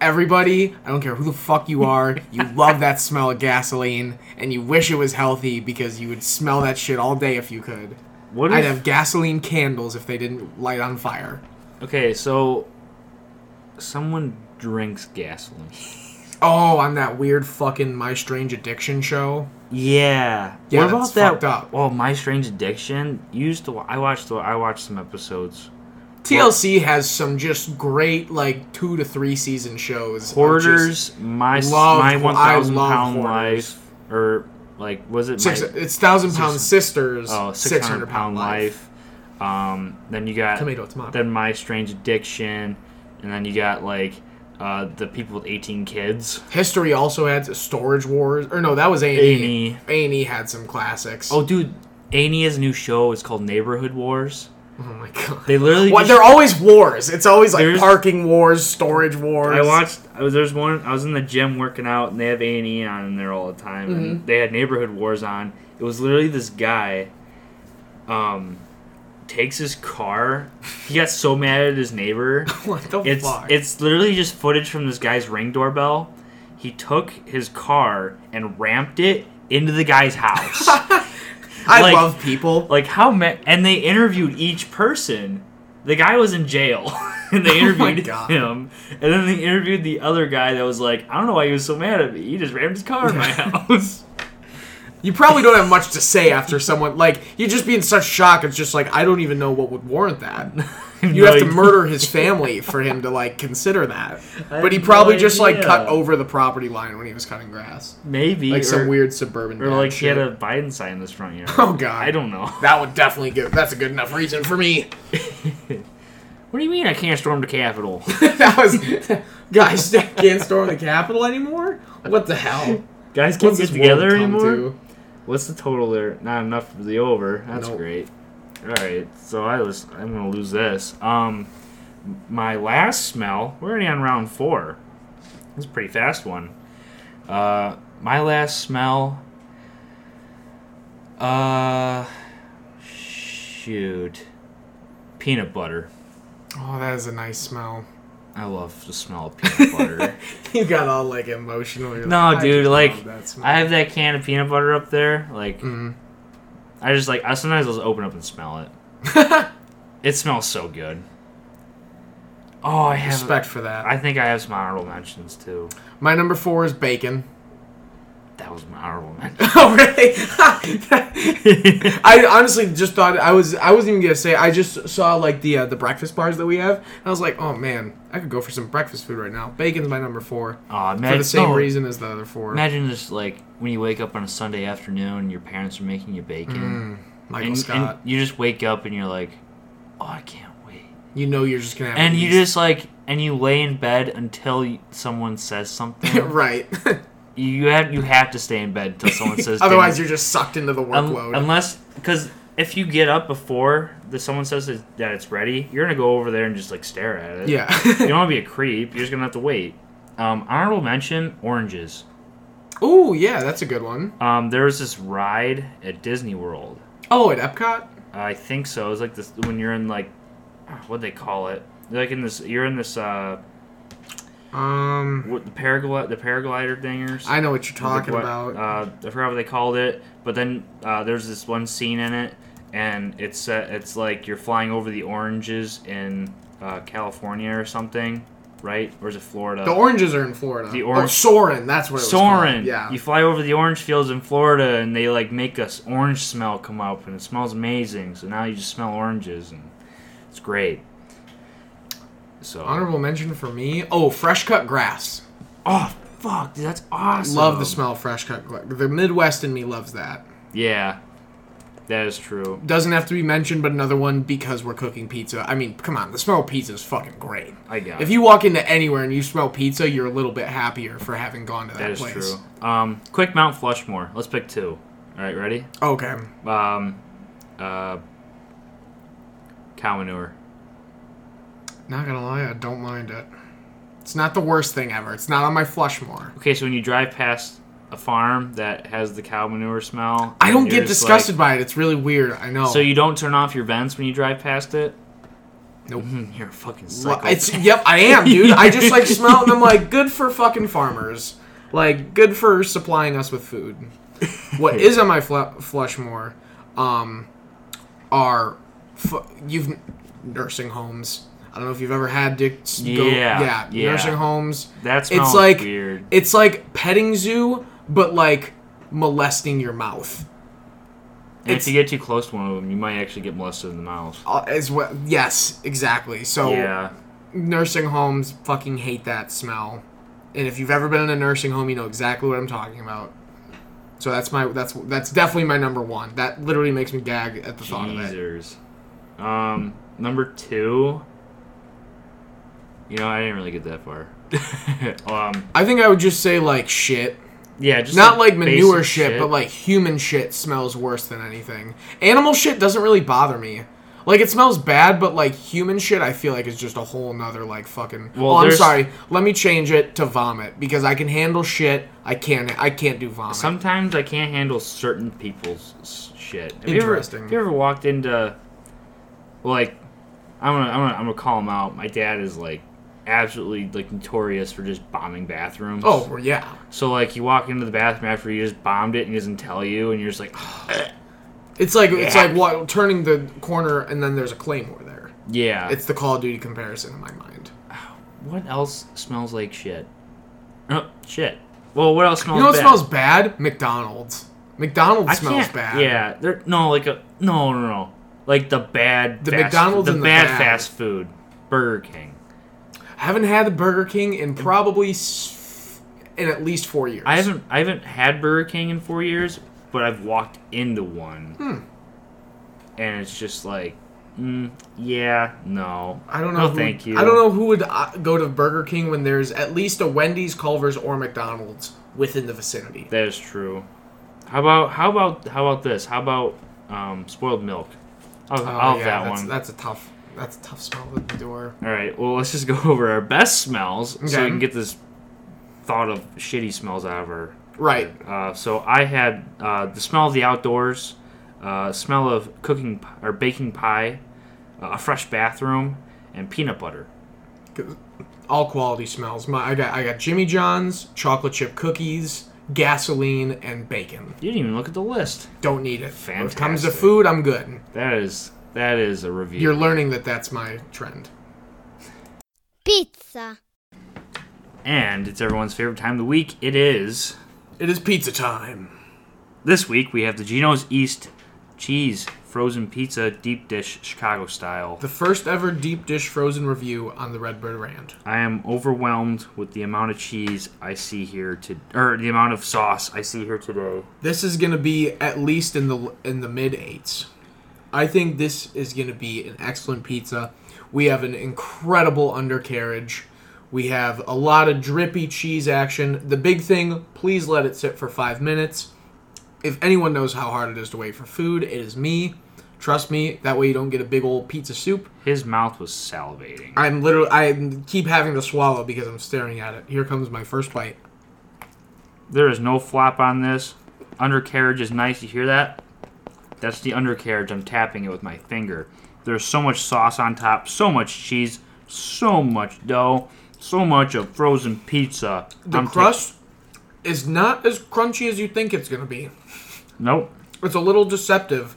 Everybody, I don't care who the fuck you are, you love that smell of gasoline, and you wish it was healthy because you would smell that shit all day if you could. what I'd if, have gasoline candles if they didn't light on fire. okay so someone drinks gasoline Oh, on that weird fucking My Strange Addiction show. Yeah. Yeah, what about that? fucked. Well, My Strange Addiction used to. I watched. I watched some episodes. TLC has some just great like two to three season shows. Hoarders, my love- my one thousand pound Hoarders. life, or like was it Six, my, it's thousand pound sisters. oh, six hundred pound life. Um, then you got Tomato, tomato. then My Strange Addiction, and then you got like uh, the people with eighteen kids. History also had Storage Wars, or no, that was A and. A&E. A and E had some classics. Oh, dude, A&E has a new show. It's called Neighborhood Wars. Oh my god. They literally. Well, just- they're always wars. It's always like parking wars, storage wars. I watched. I was there's one. I was in the gym working out, and they have A and E on in there all the time. Mm-hmm. And they had Neighborhood Wars on. It was literally this guy. Um, takes his car. He got so mad at his neighbor. what the It's fuck? it's literally just footage from this guy's ring doorbell. He took his car and ramped it into the guy's house. I like- love people. like how ma- and they interviewed each person. The guy was in jail, and they Oh interviewed God. him, and then they interviewed the other guy that was like, "I don't know why he was so mad at me. He just rammed his car in my house." You probably don't have much to say after someone like you just be in such shock. It's just like I don't even know what would warrant that. You have to murder his family for him to like consider that. But he probably no just like idea. cut over the property line when he was cutting grass, Maybe like or, some weird suburban. or dad like he had a Biden sign in his front yard. Oh, God. I don't know. That would definitely give. That's a good enough reason for me. What do you mean I can't storm the Capitol? that was guys can't storm the Capitol anymore. What the hell? Guys can't What's get together anymore. to? What's the total there? Not enough for the over. That's Nope. great. All right, so I was I'm gonna lose this. Um, my last smell. We're already on round four. Is a pretty fast one. Uh, my last smell. Uh, shoot, peanut butter. Oh, that is a nice smell. I love the smell of peanut butter. You got all like emotional. You're No, I dude, like, love that smell. I have that can of peanut butter up there. Like, Mhm. I just like I sometimes I'll just open up and smell it. It smells so good. Oh, I have. Respect for that. I think I have some honorable mentions too. My number four is bacon. That was my honorable mention. oh really? I honestly just thought I was I wasn't even gonna say I just saw like the uh, the breakfast bars that we have and I was like oh man I could go for some breakfast food right now. Bacon's my number four. Aw, for the same no, reason as the other four. Imagine just like when you wake up on a Sunday afternoon, and your parents are making you bacon, Michael and, Scott. and you just wake up and you're like, "Oh, I can't wait," you know you're just gonna have and you just like, and you lay in bed until someone says something. right you have you have to stay in bed until someone says. otherwise dinner- you're just sucked into the workload unless because if you get up before the someone says that that it's ready, you're gonna go over there and just like stare at it. yeah you don't want to be a creep. You're just gonna have to wait. Um, honorable mention: oranges. oh yeah that's a good one. Um, there was this ride at Disney World. Oh at Epcot I think so. It's like this when you're in like what they call it. Like in this, you're in this uh, um what the paraglide, the paraglider dingers. I know what you're talking What- about Uh, I forgot what they called it, but then uh, there's this one scene in it, and it's uh, it's like you're flying over the oranges in uh, California or something, right? Or is it Florida? the oranges are in Florida The oh orange- Soarin' that's what it was Soarin'. yeah You fly over the orange fields in Florida, and they like make a s- orange smell come up, and it smells amazing. So now you just smell oranges, and it's great. So honorable mention for me oh fresh cut grass oh fuck, dude, that's awesome. Love the smell of fresh cut. gla- The Midwest in me loves that. Yeah, that is true. Doesn't have to be mentioned, but another one because we're cooking pizza. I mean, come on, the smell of pizza is fucking great. I got If you walk into anywhere and you smell pizza, you're a little bit happier for having gone to that, That is place. true. Um, quick Mount Flushmore. Let's pick two. All right, ready? Okay. Um, uh, cow manure. Not gonna lie, I don't mind it. It's not the worst thing ever. It's not on my flush more. Okay, so when you drive past a farm that has the cow manure smell, I don't get disgusted like- by it. It's really weird. I know. so you don't turn off your vents when you drive past it? Nope. Mhm, You're a fucking Well. It's yep, I am, dude. I just like smell it and I'm like, good for fucking farmers. Like, good for supplying us with food. What is on my fl- Flushmore, um, are fu- you've nursing homes. I don't know if you've ever had to go, Yeah, yeah, yeah. nursing homes. that smells It's like weird. it's like petting zoo, but like molesting your mouth. And if you get too close to one of them, you might actually get molested in the mouth. Uh, as well, yes, exactly. So Yeah. nursing homes fucking hate that smell. And if you've ever been in a nursing home, you know exactly what I'm talking about. So that's my that's that's definitely my number one. That literally makes me gag at the thought of it. Um, number two. You know, I didn't really get that far. um, I think I would just say like shit. yeah, just Not like manure basic shit, but like human shit smells worse than anything. Animal shit doesn't really bother me. Like it smells bad, but like human shit, I feel like is just a whole nother like fucking. Well, oh, I'm sorry. Let me change it to vomit because I can handle shit. I can't. I can't do vomit. Sometimes I can't handle certain people's shit. Have You Interesting. ever, have you ever walked into, like, I'm gonna, I'm gonna, I'm gonna call him out. My dad is like absolutely like notorious for just bombing bathrooms. oh yeah. So like you walk into the bathroom after you just bombed it and he doesn't tell you and you're just like, It's like it's Yeah. like what turning the corner and then there's a claymore there. yeah. It's the Call of Duty comparison in my mind. what else smells like shit? Oh, shit. Well, what else smells? You know what bad? smells bad? McDonald's. McDonald's I smells can't- bad. Yeah, there. No, like a no, no, no. Like the bad. The fast- McDonald's the bad, bad. fast food, Burger King. I haven't had the Burger King in probably s- in at least four years. I haven't, I haven't had Burger King in four years, but I've walked into one, Hmm. and it's just like, mm, yeah, no. I don't know. No, who, thank you. I don't know who would uh, go to Burger King when there's at least a Wendy's, Culver's, or McDonald's within the vicinity. That is true. How about how about how about this? How about um, spoiled milk? I'll, Oh, I'll have yeah, that that's, one. That's a tough. That's a tough smell at the door. All right. Well, let's just go over our best smells so Okay. we can get this thought of shitty smells out of our. Right. Uh, so I had uh, the smell of the outdoors, uh, smell of cooking p- or baking pie, uh, a fresh bathroom, and peanut butter. All quality smells. My, I got I got Jimmy John's, chocolate chip cookies, gasoline, and bacon. You didn't even look at the list. Don't need it. When it comes to Fantastic. food, I'm good. That is that is a review. You're learning that that's my trend. Pizza. and it's everyone's favorite time of the week. It is It is pizza time. This week we have the Gino's East cheese frozen pizza deep dish Chicago style. The first ever deep dish frozen review on the Redbird Rant. I am overwhelmed with the amount of cheese I see here to or the amount of sauce I see here today. This is gonna be at least in the in the mid eights. I think this is gonna be an excellent pizza. We have an incredible undercarriage. We have a lot of drippy cheese action. The big thing, please let it sit for five minutes. If anyone knows how hard it is to wait for food, it is me. Trust me, that way you don't get a big old pizza soup. His mouth was salivating. I'm literally I keep having to swallow because I'm staring at it. Here comes my first bite. There is no flop on this. Undercarriage is nice. You hear that? That's the undercarriage. I'm tapping it with my finger. There's so much sauce on top, so much cheese, so much dough, so much of frozen pizza. The I'm ta- crust is not as crunchy as you think it's gonna be. nope. It's a little deceptive,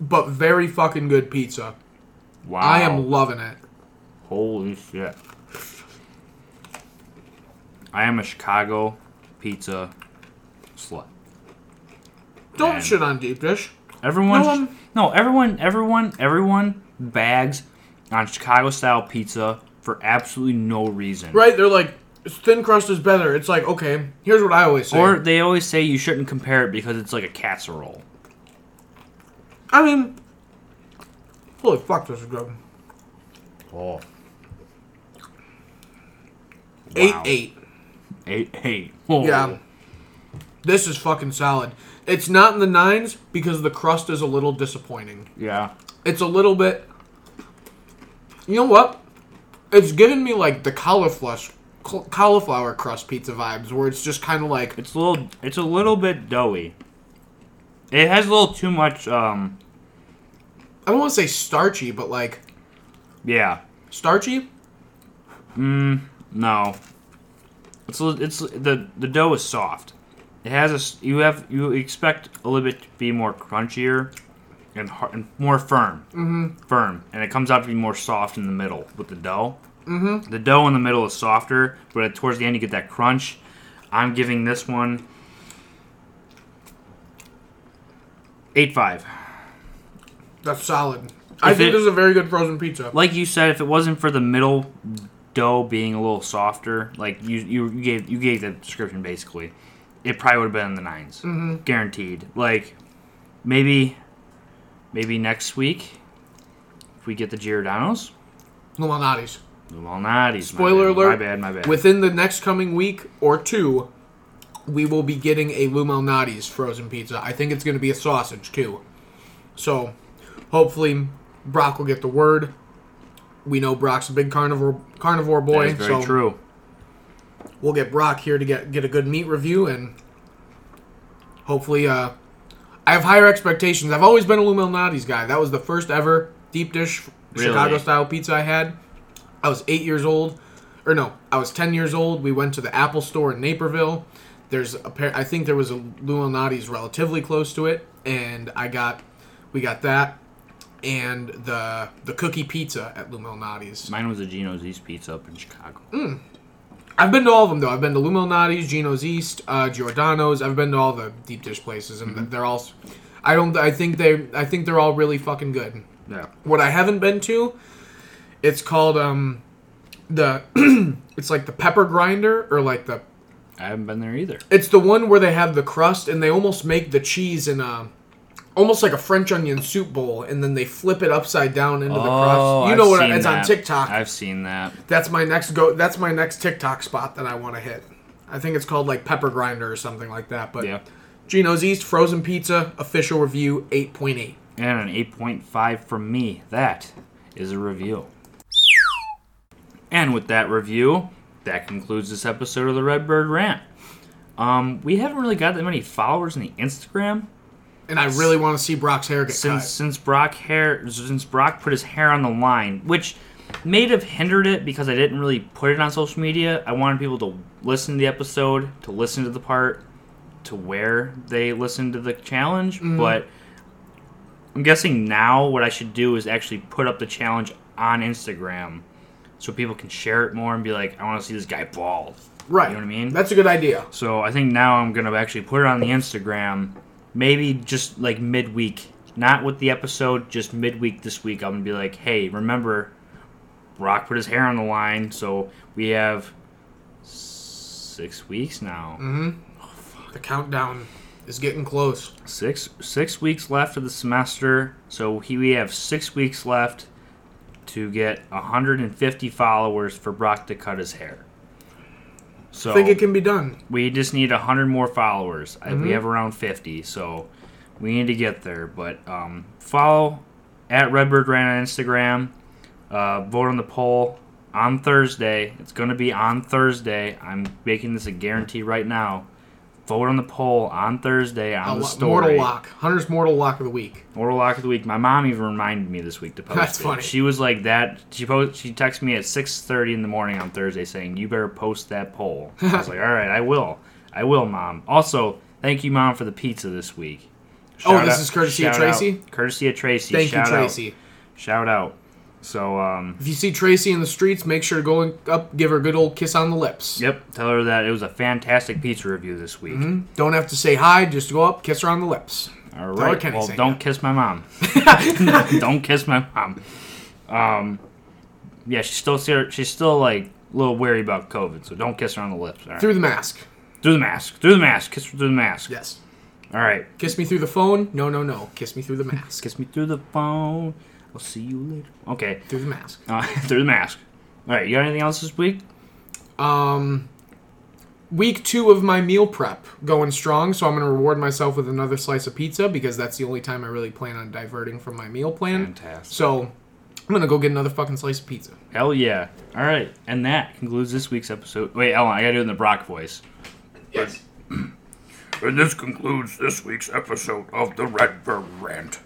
but very fucking good pizza. Wow. I am loving it. Holy shit. I am a Chicago pizza slut. Don't Man. shit on deep dish. Everyone, No, um, no, everyone, everyone, everyone bags on Chicago style pizza for absolutely no reason. Right? They're like, thin crust is better. It's like, okay, here's what I always say. Or they always say you shouldn't compare it because it's like a casserole. I mean, holy fuck, this is good. Oh. Eight eight. Eight eight. Oh. Yeah. This is fucking solid. It's not in the nines because the crust is a little disappointing. Yeah. It's a little bit. You know what? It's giving me like the cauliflower cauliflower crust pizza vibes, where it's just kind of like It's a little. It's a little bit doughy. It has a little too much. Um. I don't want to say starchy, but like Yeah. starchy. Mm, No. It's it's the the dough is soft. It has a you have you expect a little bit to be more crunchier and, har and more firm. Mm-hmm. Firm, and it comes out to be more soft in the middle with the dough. Mm-hmm. The dough in the middle is softer, but towards the end you get that crunch. I'm giving this one eight five. That's solid. I think it- this is a very good frozen pizza. Like you said, if it wasn't for the middle dough being a little softer, like you you, you gave you gave the description basically, it probably would have been in the 9s mm-hmm. guaranteed. Like maybe maybe next week if we get the Giordano's, Lou Malnati's. the Malnati's. Spoiler my bad, alert. My bad. My bad. Within the next coming week or two, we will be getting a Lou Malnati's frozen pizza. I think it's going to be a sausage too. So, hopefully, Brock will get the word. We know Brock's a big carnivore carnivore boy, is very so true. We'll get Brock here to get get a good meat review and hopefully uh I have higher expectations. I've always been a Lou Malnati's guy. That was the first ever deep dish Really? Chicago style pizza I had. I was 8 years old. Or no, I was 10 years old. We went to the Apple store in Naperville. There's a pair I think there was a Lou Malnati's relatively close to it and I got we got that and the the cookie pizza at Lou Malnati's. Mine was a Gino's East Pizza up in Chicago. Mm. I've been to all of them though. I've been to Lou Malnati's, Gino's East, uh, Giordano's. I've been to all the deep dish places, and they're all. I don't. I think they. I think they're all really fucking good. Yeah. What I haven't been to, it's called um, the. it's like the pepper grinder or like the. I haven't been there either. It's the one where they have the crust and they almost make the cheese in a. Almost like a French onion soup bowl, and then they flip it upside down into the crust. You know what? It's on TikTok. Oh, I've seen that. That's my next go. That's my next TikTok spot that I want to hit. I think it's called like Pepper Grinder or something like that. But Yeah. Gino's East frozen pizza official review eight point eight. And an 8.5 from me. That is a review. And with that review, that concludes this episode of the Redbird Rant. Um, we haven't really got that many followers on the Instagram And I really want to see Brock's hair get since cut. since Brock hair since Brock put his hair on the line, which may have hindered it because I didn't really put it on social media. I wanted people to listen to the episode, to listen to the part, to where they listen to the challenge. Mm-hmm. But I'm guessing now what I should do is actually put up the challenge on Instagram so people can share it more and be like, I want to see this guy bald. Right. You know what I mean? That's a good idea. So I think now I'm gonna actually put it on the Instagram, maybe just like midweek, not with the episode, just midweek this week. I'm gonna be like, hey, remember, Brock put his hair on the line, so we have six weeks now. Mm-hmm. The countdown is getting close. Six six weeks left of the semester, so he, we have six weeks left to get 150 followers for Brock to cut his hair. So I think it can be done. we just need 100 more followers. Mm-hmm. We have around 50, so we need to get there. But um, follow at Redbird Rant on Instagram. Uh, vote on the poll on Thursday. It's going to be on Thursday. I'm making this a guarantee right now. Vote on the poll on Thursday on A the story. Mortal Lock. Hunter's Mortal Lock of the Week. Mortal Lock of the week. My mom even reminded me this week to post That's it. funny. She was like that. She post. She texted me at six thirty in the morning on Thursday saying, "You better post that poll." I was like, "All right, I will. I will, mom." Also, thank you, mom, for the pizza this week. Oh, this out- is courtesy of shout out- Tracy? Courtesy of Tracy. Thank Shout you, out. Tracy. Shout out. So, um, If you see Tracy in the streets, make sure to go up, give her a good old kiss on the lips. yep. Tell her that it was a fantastic pizza review this week. Don't have to say hi, just go up, kiss her on the lips. All right. what right. can I Well, don't kiss my mom. don't kiss my mom. Um, yeah, she's still she's still like a little wary about COVID, so don't kiss her on the lips. All right. Through the mask. through the mask. Through the mask. Kiss her through the mask. Yes. All right. Kiss me through the phone. No, no, no. Kiss me through the mask. Kiss me through the phone. I'll see you later. Okay. through the mask. Uh, through the mask. All right. You got anything else this week? Um, week two of my meal prep going strong, so I'm going to reward myself with another slice of pizza because that's the only time I really plan on diverting from my meal plan. Fantastic. So I'm going to go get another fucking slice of pizza. Hell yeah. All right. And that concludes this week's episode. Wait, Ellen, I got to do it in the Brock voice. Yes. And this concludes this week's episode of the Redbird Rant.